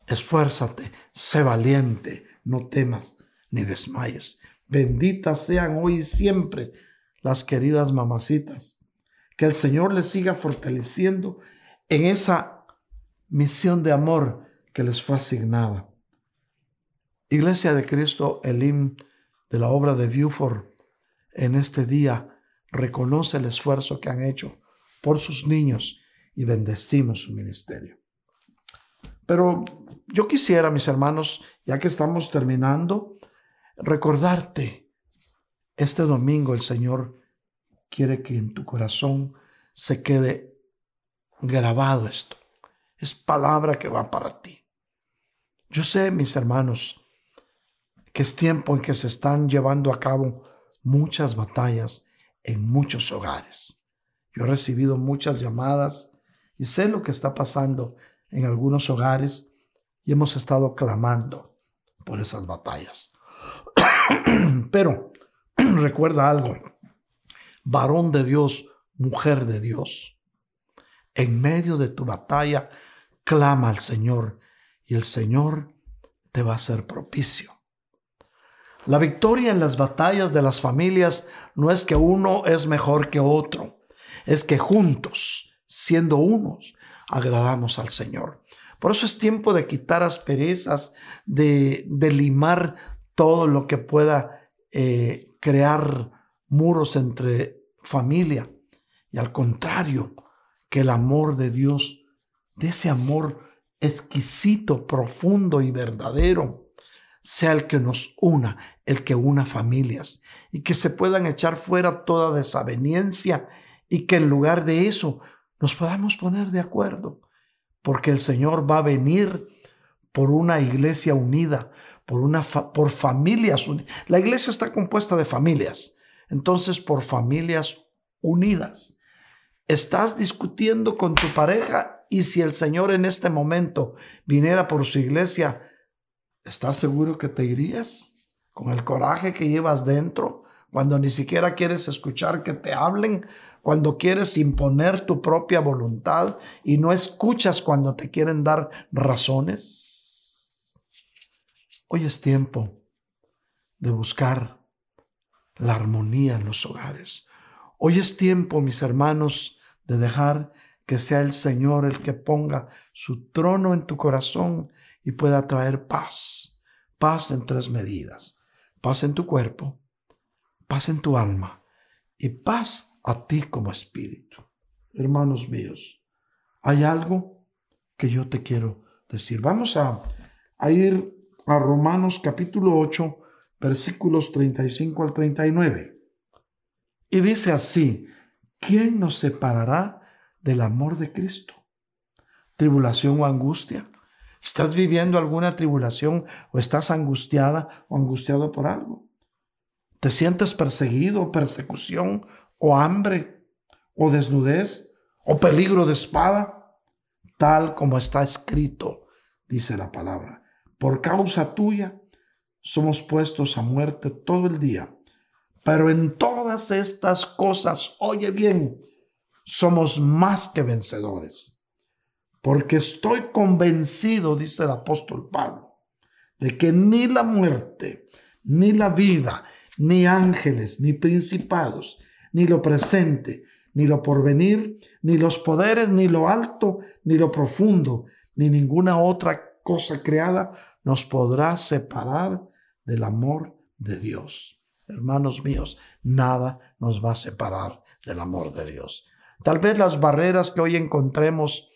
esfuérzate, sé valiente, no temas ni desmayes. Benditas sean hoy y siempre las queridas mamacitas. Que el Señor les siga fortaleciendo en esa misión de amor que les fue asignada. Iglesia de Cristo Elim de la obra de Buford en este día reconoce el esfuerzo que han hecho por sus niños y bendecimos su ministerio. Pero yo quisiera, mis hermanos, ya que estamos terminando, recordarte, este domingo el Señor quiere que en tu corazón se quede grabado esto. Es palabra que va para ti. Yo sé, mis hermanos, que es tiempo en que se están llevando a cabo muchas batallas en muchos hogares. Yo he recibido muchas llamadas y sé lo que está pasando en algunos hogares y hemos estado clamando por esas batallas. Pero recuerda algo, varón de Dios, mujer de Dios, en medio de tu batalla, clama al Señor y el Señor te va a ser propicio. La victoria en las batallas de las familias no es que uno es mejor que otro, es que juntos, siendo unos, agradamos al Señor. Por eso es tiempo de quitar asperezas, de, de limar todo lo que pueda eh, crear muros entre familia. Y al contrario, que el amor de Dios, de ese amor exquisito, profundo y verdadero, sea el que nos una, el que una familias, y que se puedan echar fuera toda desaveniencia y que en lugar de eso nos podamos poner de acuerdo, porque el Señor va a venir por una iglesia unida, por una por familias unidas. La iglesia está compuesta de familias, entonces por familias unidas. Estás discutiendo con tu pareja y si el Señor en este momento viniera por su iglesia, ¿Estás seguro que te irías? Con el coraje que llevas dentro, cuando ni siquiera quieres escuchar que te hablen, cuando quieres imponer tu propia voluntad y no escuchas cuando te quieren dar razones. Hoy es tiempo de buscar la armonía en los hogares. Hoy es tiempo, mis hermanos, de dejar que sea el Señor el que ponga su trono en tu corazón y pueda traer paz. Paz en tres medidas. Paz en tu cuerpo, paz en tu alma y paz a ti como espíritu. Hermanos míos, hay algo que yo te quiero decir. Vamos a, ir a Romanos capítulo 8, versículos 35 al 39. Y dice así, ¿quién nos separará del amor de Cristo? ¿Tribulación o angustia? ¿Estás viviendo alguna tribulación o estás angustiada o angustiado por algo? ¿Te sientes perseguido, persecución o hambre o desnudez o peligro de espada? tal como está escrito, dice la palabra. Por causa tuya somos puestos a muerte todo el día. Pero en todas estas cosas, oye bien, somos más que vencedores. Porque estoy convencido, dice el apóstol Pablo, de que ni la muerte, ni la vida, ni ángeles, ni principados, ni lo presente, ni lo porvenir, ni los poderes, ni lo alto, ni lo profundo, ni ninguna otra cosa creada nos podrá separar del amor de Dios. Hermanos míos, nada nos va a separar del amor de Dios. Tal vez las barreras que hoy encontremos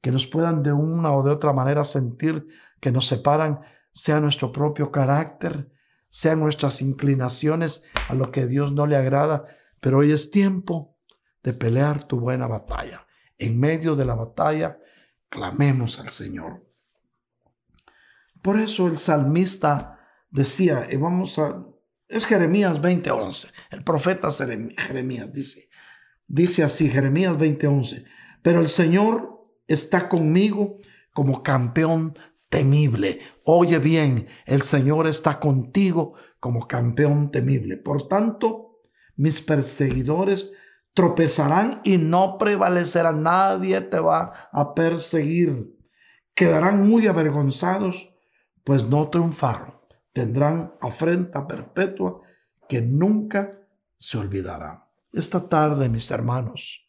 que nos puedan de una o de otra manera sentir que nos separan, sea nuestro propio carácter, sean nuestras inclinaciones a lo que Dios no le agrada, pero hoy es tiempo de pelear tu buena batalla. En medio de la batalla, clamemos al Señor. Por eso el salmista decía, y vamos a, es Jeremías 20:11, el profeta Jeremías dice, dice así, Jeremías 20:11, pero el Señor está conmigo como campeón temible. Oye bien, el Señor está contigo como campeón temible. Por tanto, mis perseguidores tropezarán y no prevalecerán. Nadie te va a perseguir. Quedarán muy avergonzados, pues no triunfaron. Tendrán afrenta perpetua que nunca se olvidará. Esta tarde, mis hermanos,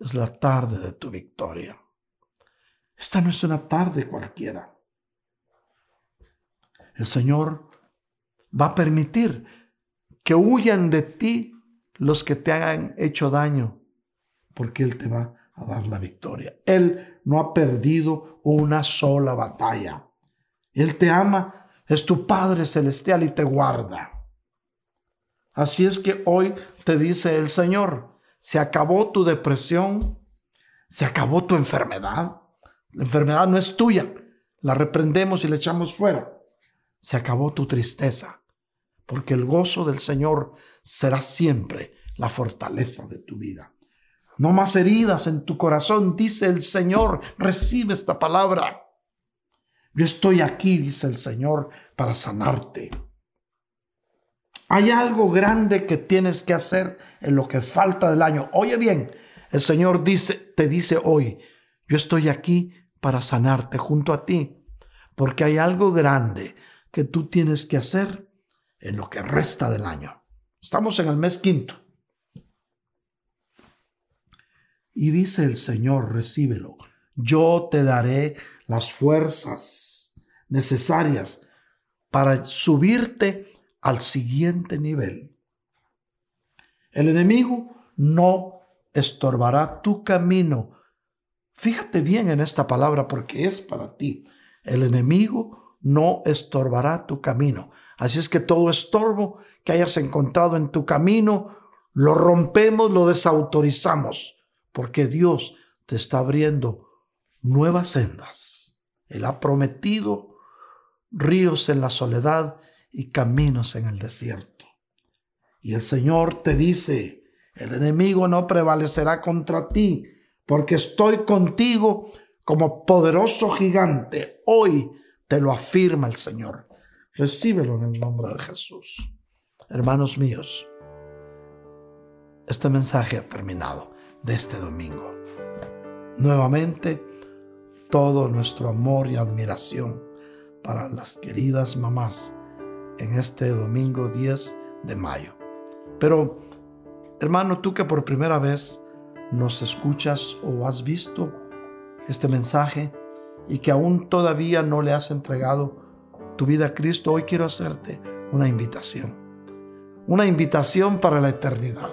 es la tarde de tu victoria. Esta no es una tarde cualquiera. El Señor va a permitir que huyan de ti los que te hayan hecho daño, porque Él te va a dar la victoria. Él no ha perdido una sola batalla. Él te ama, es tu Padre Celestial y te guarda. Así es que hoy te dice el Señor, se acabó tu depresión, se acabó tu enfermedad. La enfermedad no es tuya, la reprendemos y la echamos fuera. Se acabó tu tristeza, porque el gozo del Señor será siempre la fortaleza de tu vida. No más heridas en tu corazón, dice el Señor. Recibe esta palabra. Yo estoy aquí, dice el Señor, para sanarte. Hay algo grande que tienes que hacer en lo que falta del año. Oye bien, el Señor dice, te dice hoy, yo estoy aquí para sanarte junto a ti, porque hay algo grande que tú tienes que hacer en lo que resta del año. Estamos en el mes quinto. Y dice el Señor, recíbelo. Yo te daré las fuerzas necesarias para subirte al siguiente nivel. El enemigo no estorbará tu camino. Fíjate bien en esta palabra porque es para ti. El enemigo no estorbará tu camino. Así es que todo estorbo que hayas encontrado en tu camino, lo rompemos, lo desautorizamos, porque Dios te está abriendo nuevas sendas. Él ha prometido ríos en la soledad y caminos en el desierto. Y el Señor te dice, el enemigo no prevalecerá contra ti, porque estoy contigo como poderoso gigante. Hoy te lo afirma el Señor. Recíbelo en el nombre de Jesús. Hermanos míos, este mensaje ha terminado de este domingo. Nuevamente, todo nuestro amor y admiración para las queridas mamás en este domingo 10 de mayo. Pero, hermano, tú que por primera vez nos escuchas o has visto este mensaje, y que aún todavía no le has entregado tu vida a Cristo, hoy quiero hacerte una invitación. Una invitación para la eternidad.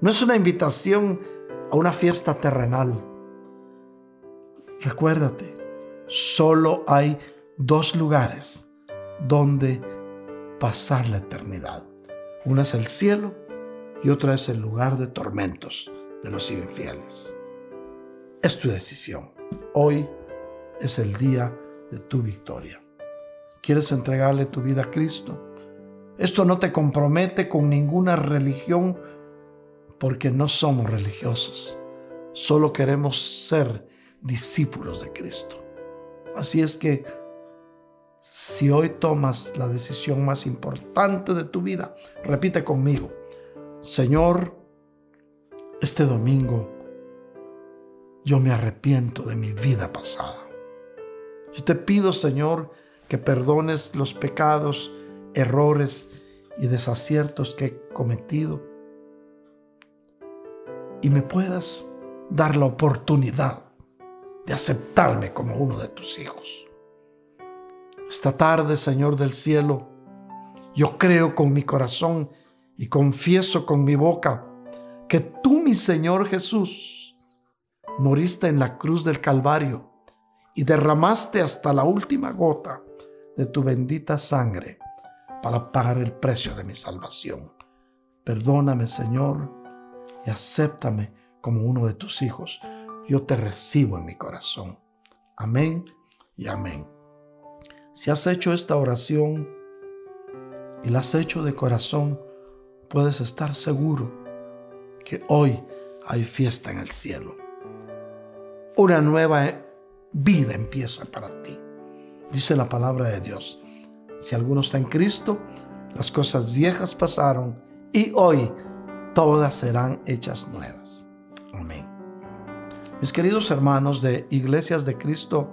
No es una invitación a una fiesta terrenal. Recuérdate, solo hay dos lugares donde pasar la eternidad. Una es el cielo y otra es el lugar de tormentos de los infieles. Es tu decisión. Hoy es el día de tu victoria. ¿Quieres entregarle tu vida a Cristo? Esto no te compromete con ninguna religión porque no somos religiosos. Solo queremos ser discípulos de Cristo. Así es que si hoy tomas la decisión más importante de tu vida, repite conmigo, Señor, este domingo yo me arrepiento de mi vida pasada. Yo te pido, Señor, que perdones los pecados, errores y desaciertos que he cometido y me puedas dar la oportunidad de aceptarme como uno de tus hijos. Esta tarde, Señor del cielo, yo creo con mi corazón y confieso con mi boca que tú, mi Señor Jesús, moriste en la cruz del Calvario y derramaste hasta la última gota de tu bendita sangre para pagar el precio de mi salvación. Perdóname, Señor, y acéptame como uno de tus hijos. Yo te recibo en mi corazón. Amén y amén. Si has hecho esta oración y la has hecho de corazón, puedes estar seguro que hoy hay fiesta en el cielo. Una nueva vida empieza para ti. Dice la palabra de Dios. Si alguno está en Cristo, las cosas viejas pasaron y hoy todas serán hechas nuevas. Amén. Mis queridos hermanos de Iglesias de Cristo,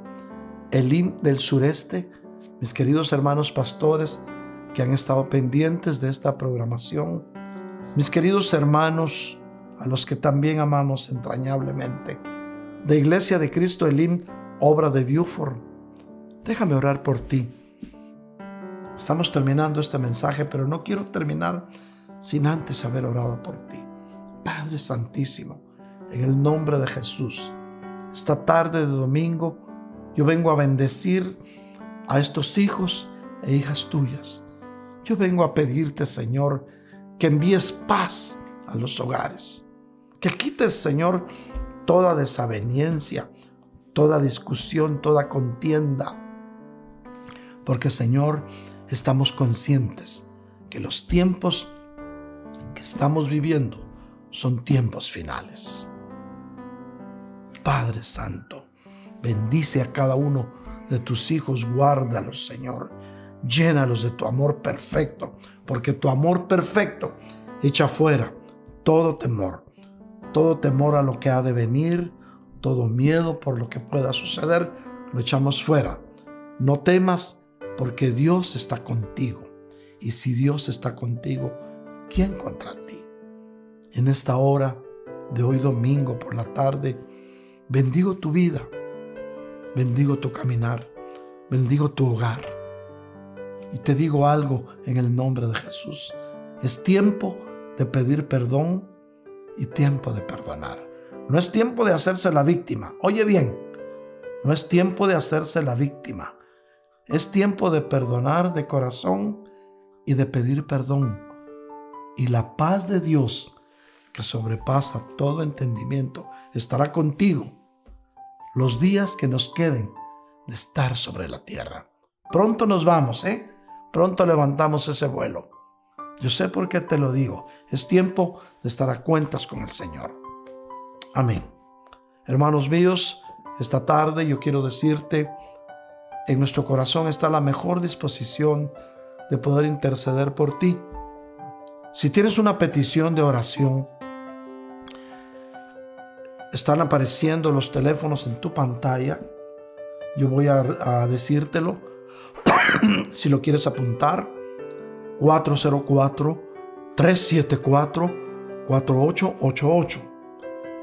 Elim del sureste, mis queridos hermanos pastores que han estado pendientes de esta programación, mis queridos hermanos a los que también amamos entrañablemente, de Iglesia de Cristo Elim, obra de Buford, déjame orar por ti. Estamos terminando este mensaje, pero no quiero terminar sin antes haber orado por ti. Padre Santísimo, en el nombre de Jesús, esta tarde de domingo yo vengo a bendecir a estos hijos e hijas tuyas. Yo vengo a pedirte, Señor, que envíes paz a los hogares. Que quites, Señor, toda desaveniencia, toda discusión, toda contienda. Porque, Señor, estamos conscientes que los tiempos que estamos viviendo son tiempos finales. Padre Santo, bendice a cada uno de tus hijos, guárdalos, Señor. Llénalos de tu amor perfecto, porque tu amor perfecto echa fuera todo temor, todo temor a lo que ha de venir, todo miedo por lo que pueda suceder, lo echamos fuera. No temas porque Dios está contigo. Y si Dios está contigo, ¿quién contra ti? En esta hora de hoy domingo por la tarde, bendigo tu vida, bendigo tu caminar, bendigo tu hogar. Y te digo algo en el nombre de Jesús. Es tiempo de pedir perdón y tiempo de perdonar. No es tiempo de hacerse la víctima. Oye bien, no es tiempo de hacerse la víctima. Es tiempo de perdonar de corazón y de pedir perdón. Y la paz de Dios, que sobrepasa todo entendimiento, estará contigo los días que nos queden de estar sobre la tierra. Pronto nos vamos, ¿eh? Pronto levantamos ese vuelo. Yo sé por qué te lo digo. Es tiempo de estar a cuentas con el Señor. Amén. Hermanos míos, esta tarde yo quiero decirte, en nuestro corazón está la mejor disposición de poder interceder por ti. Si tienes una petición de oración, están apareciendo los teléfonos en tu pantalla. Yo voy a, decírtelo. si lo quieres apuntar, 404-374-4888.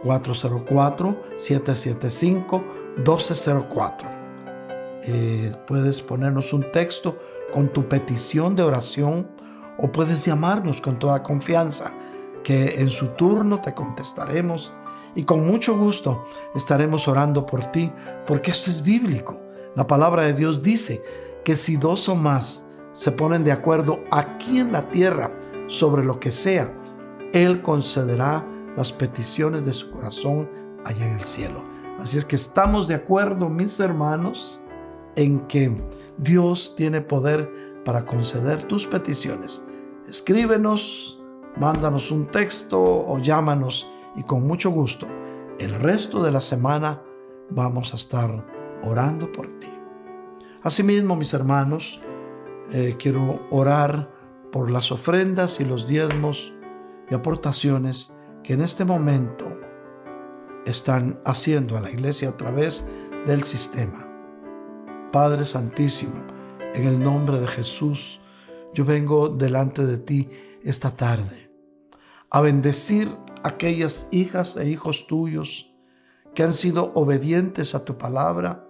404-775-1204. Eh, puedes ponernos un texto con tu petición de oración o puedes llamarnos con toda confianza que en su turno te contestaremos y con mucho gusto estaremos orando por ti porque esto es bíblico. La palabra de Dios dice que si dos o más se ponen de acuerdo aquí en la tierra sobre lo que sea, Él concederá las peticiones de su corazón allá en el cielo. Así es que estamos de acuerdo, mis hermanos, en que Dios tiene poder para conceder tus peticiones. Escríbenos, mándanos un texto o llámanos y con mucho gusto el resto de la semana vamos a estar orando por ti. Asimismo, mis hermanos, eh, quiero orar por las ofrendas y los diezmos y aportaciones que en este momento están haciendo a la iglesia a través del sistema. Padre Santísimo, en el nombre de Jesús, yo vengo delante de ti esta tarde a bendecir aquellas hijas e hijos tuyos que han sido obedientes a tu palabra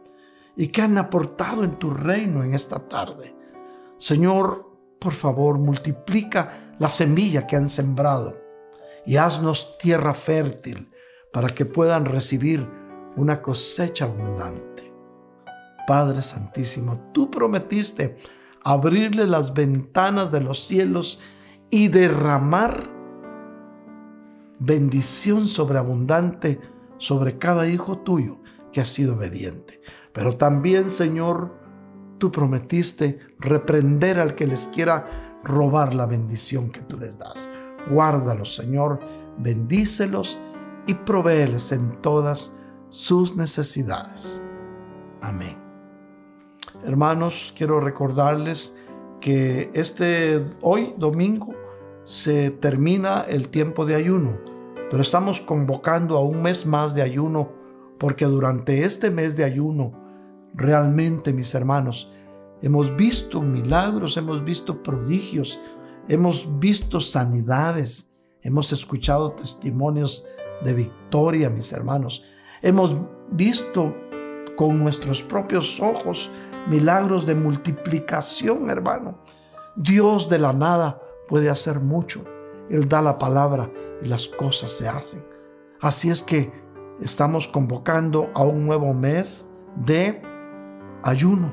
y que han aportado en tu reino en esta tarde. Señor, por favor, multiplica la semilla que han sembrado y haznos tierra fértil para que puedan recibir una cosecha abundante. Padre Santísimo, tú prometiste abrirle las ventanas de los cielos y derramar bendición sobreabundante sobre cada hijo tuyo que ha sido obediente. Pero también, Señor, tú prometiste reprender al que les quiera robar la bendición que tú les das. Guárdalos, Señor, bendícelos y provéeles en todas sus necesidades. Amén. Hermanos, quiero recordarles que este hoy domingo se termina el tiempo de ayuno, pero estamos convocando a un mes más de ayuno porque durante este mes de ayuno realmente, mis hermanos, hemos visto milagros, hemos visto prodigios, hemos visto sanidades, hemos escuchado testimonios de victoria, mis hermanos. Hemos visto con nuestros propios ojos milagros de multiplicación, hermano. Dios de la nada puede hacer mucho. Él da la palabra y las cosas se hacen. Así es que estamos convocando a un nuevo mes de ayuno.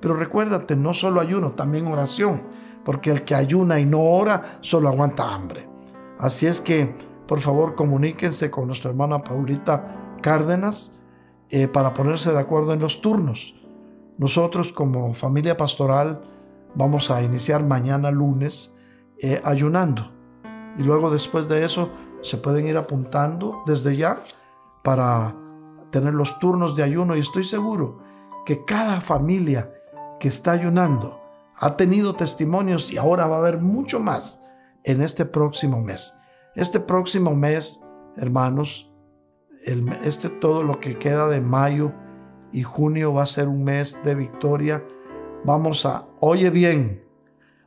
Pero recuérdate, no solo ayuno, también oración, porque el que ayuna y no ora solo aguanta hambre. Así es que por favor comuníquense con nuestra hermana Paulita Cárdenas eh, para ponerse de acuerdo en los turnos. Nosotros como familia pastoral vamos a iniciar mañana lunes eh, ayunando y luego después de eso se pueden ir apuntando desde ya para tener los turnos de ayuno y estoy seguro que cada familia que está ayunando ha tenido testimonios y ahora va a haber mucho más en este próximo mes. Este próximo mes, hermanos, este todo lo que queda de mayo y junio va a ser un mes de victoria. Vamos a, oye bien,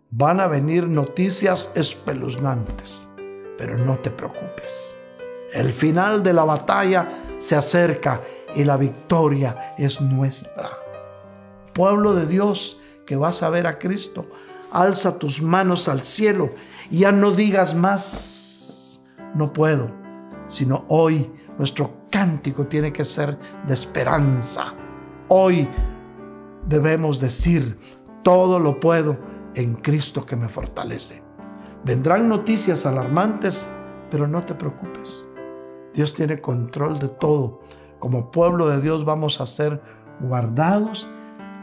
van a venir noticias espeluznantes, pero no te preocupes. El final de la batalla se acerca y la victoria es nuestra. Pueblo de Dios que vas a ver a Cristo, alza tus manos al cielo y ya no digas más no puedo, sino hoy nuestro cántico tiene que ser de esperanza. Hoy debemos decir, todo lo puedo en Cristo que me fortalece. Vendrán noticias alarmantes, pero no te preocupes. Dios tiene control de todo. Como pueblo de Dios vamos a ser guardados.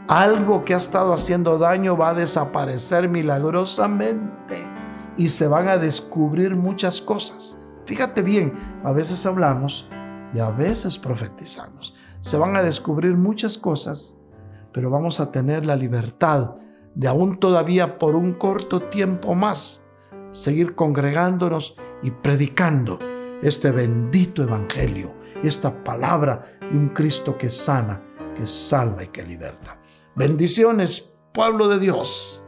Algo que ha estado haciendo daño va a desaparecer milagrosamente y se van a descubrir muchas cosas. Fíjate bien, a veces hablamos y a veces profetizamos. Se van a descubrir muchas cosas, pero vamos a tener la libertad de aún todavía por un corto tiempo más seguir congregándonos y predicando este bendito evangelio, esta palabra de un Cristo que sana, que salva y que liberta. Bendiciones, pueblo de Dios.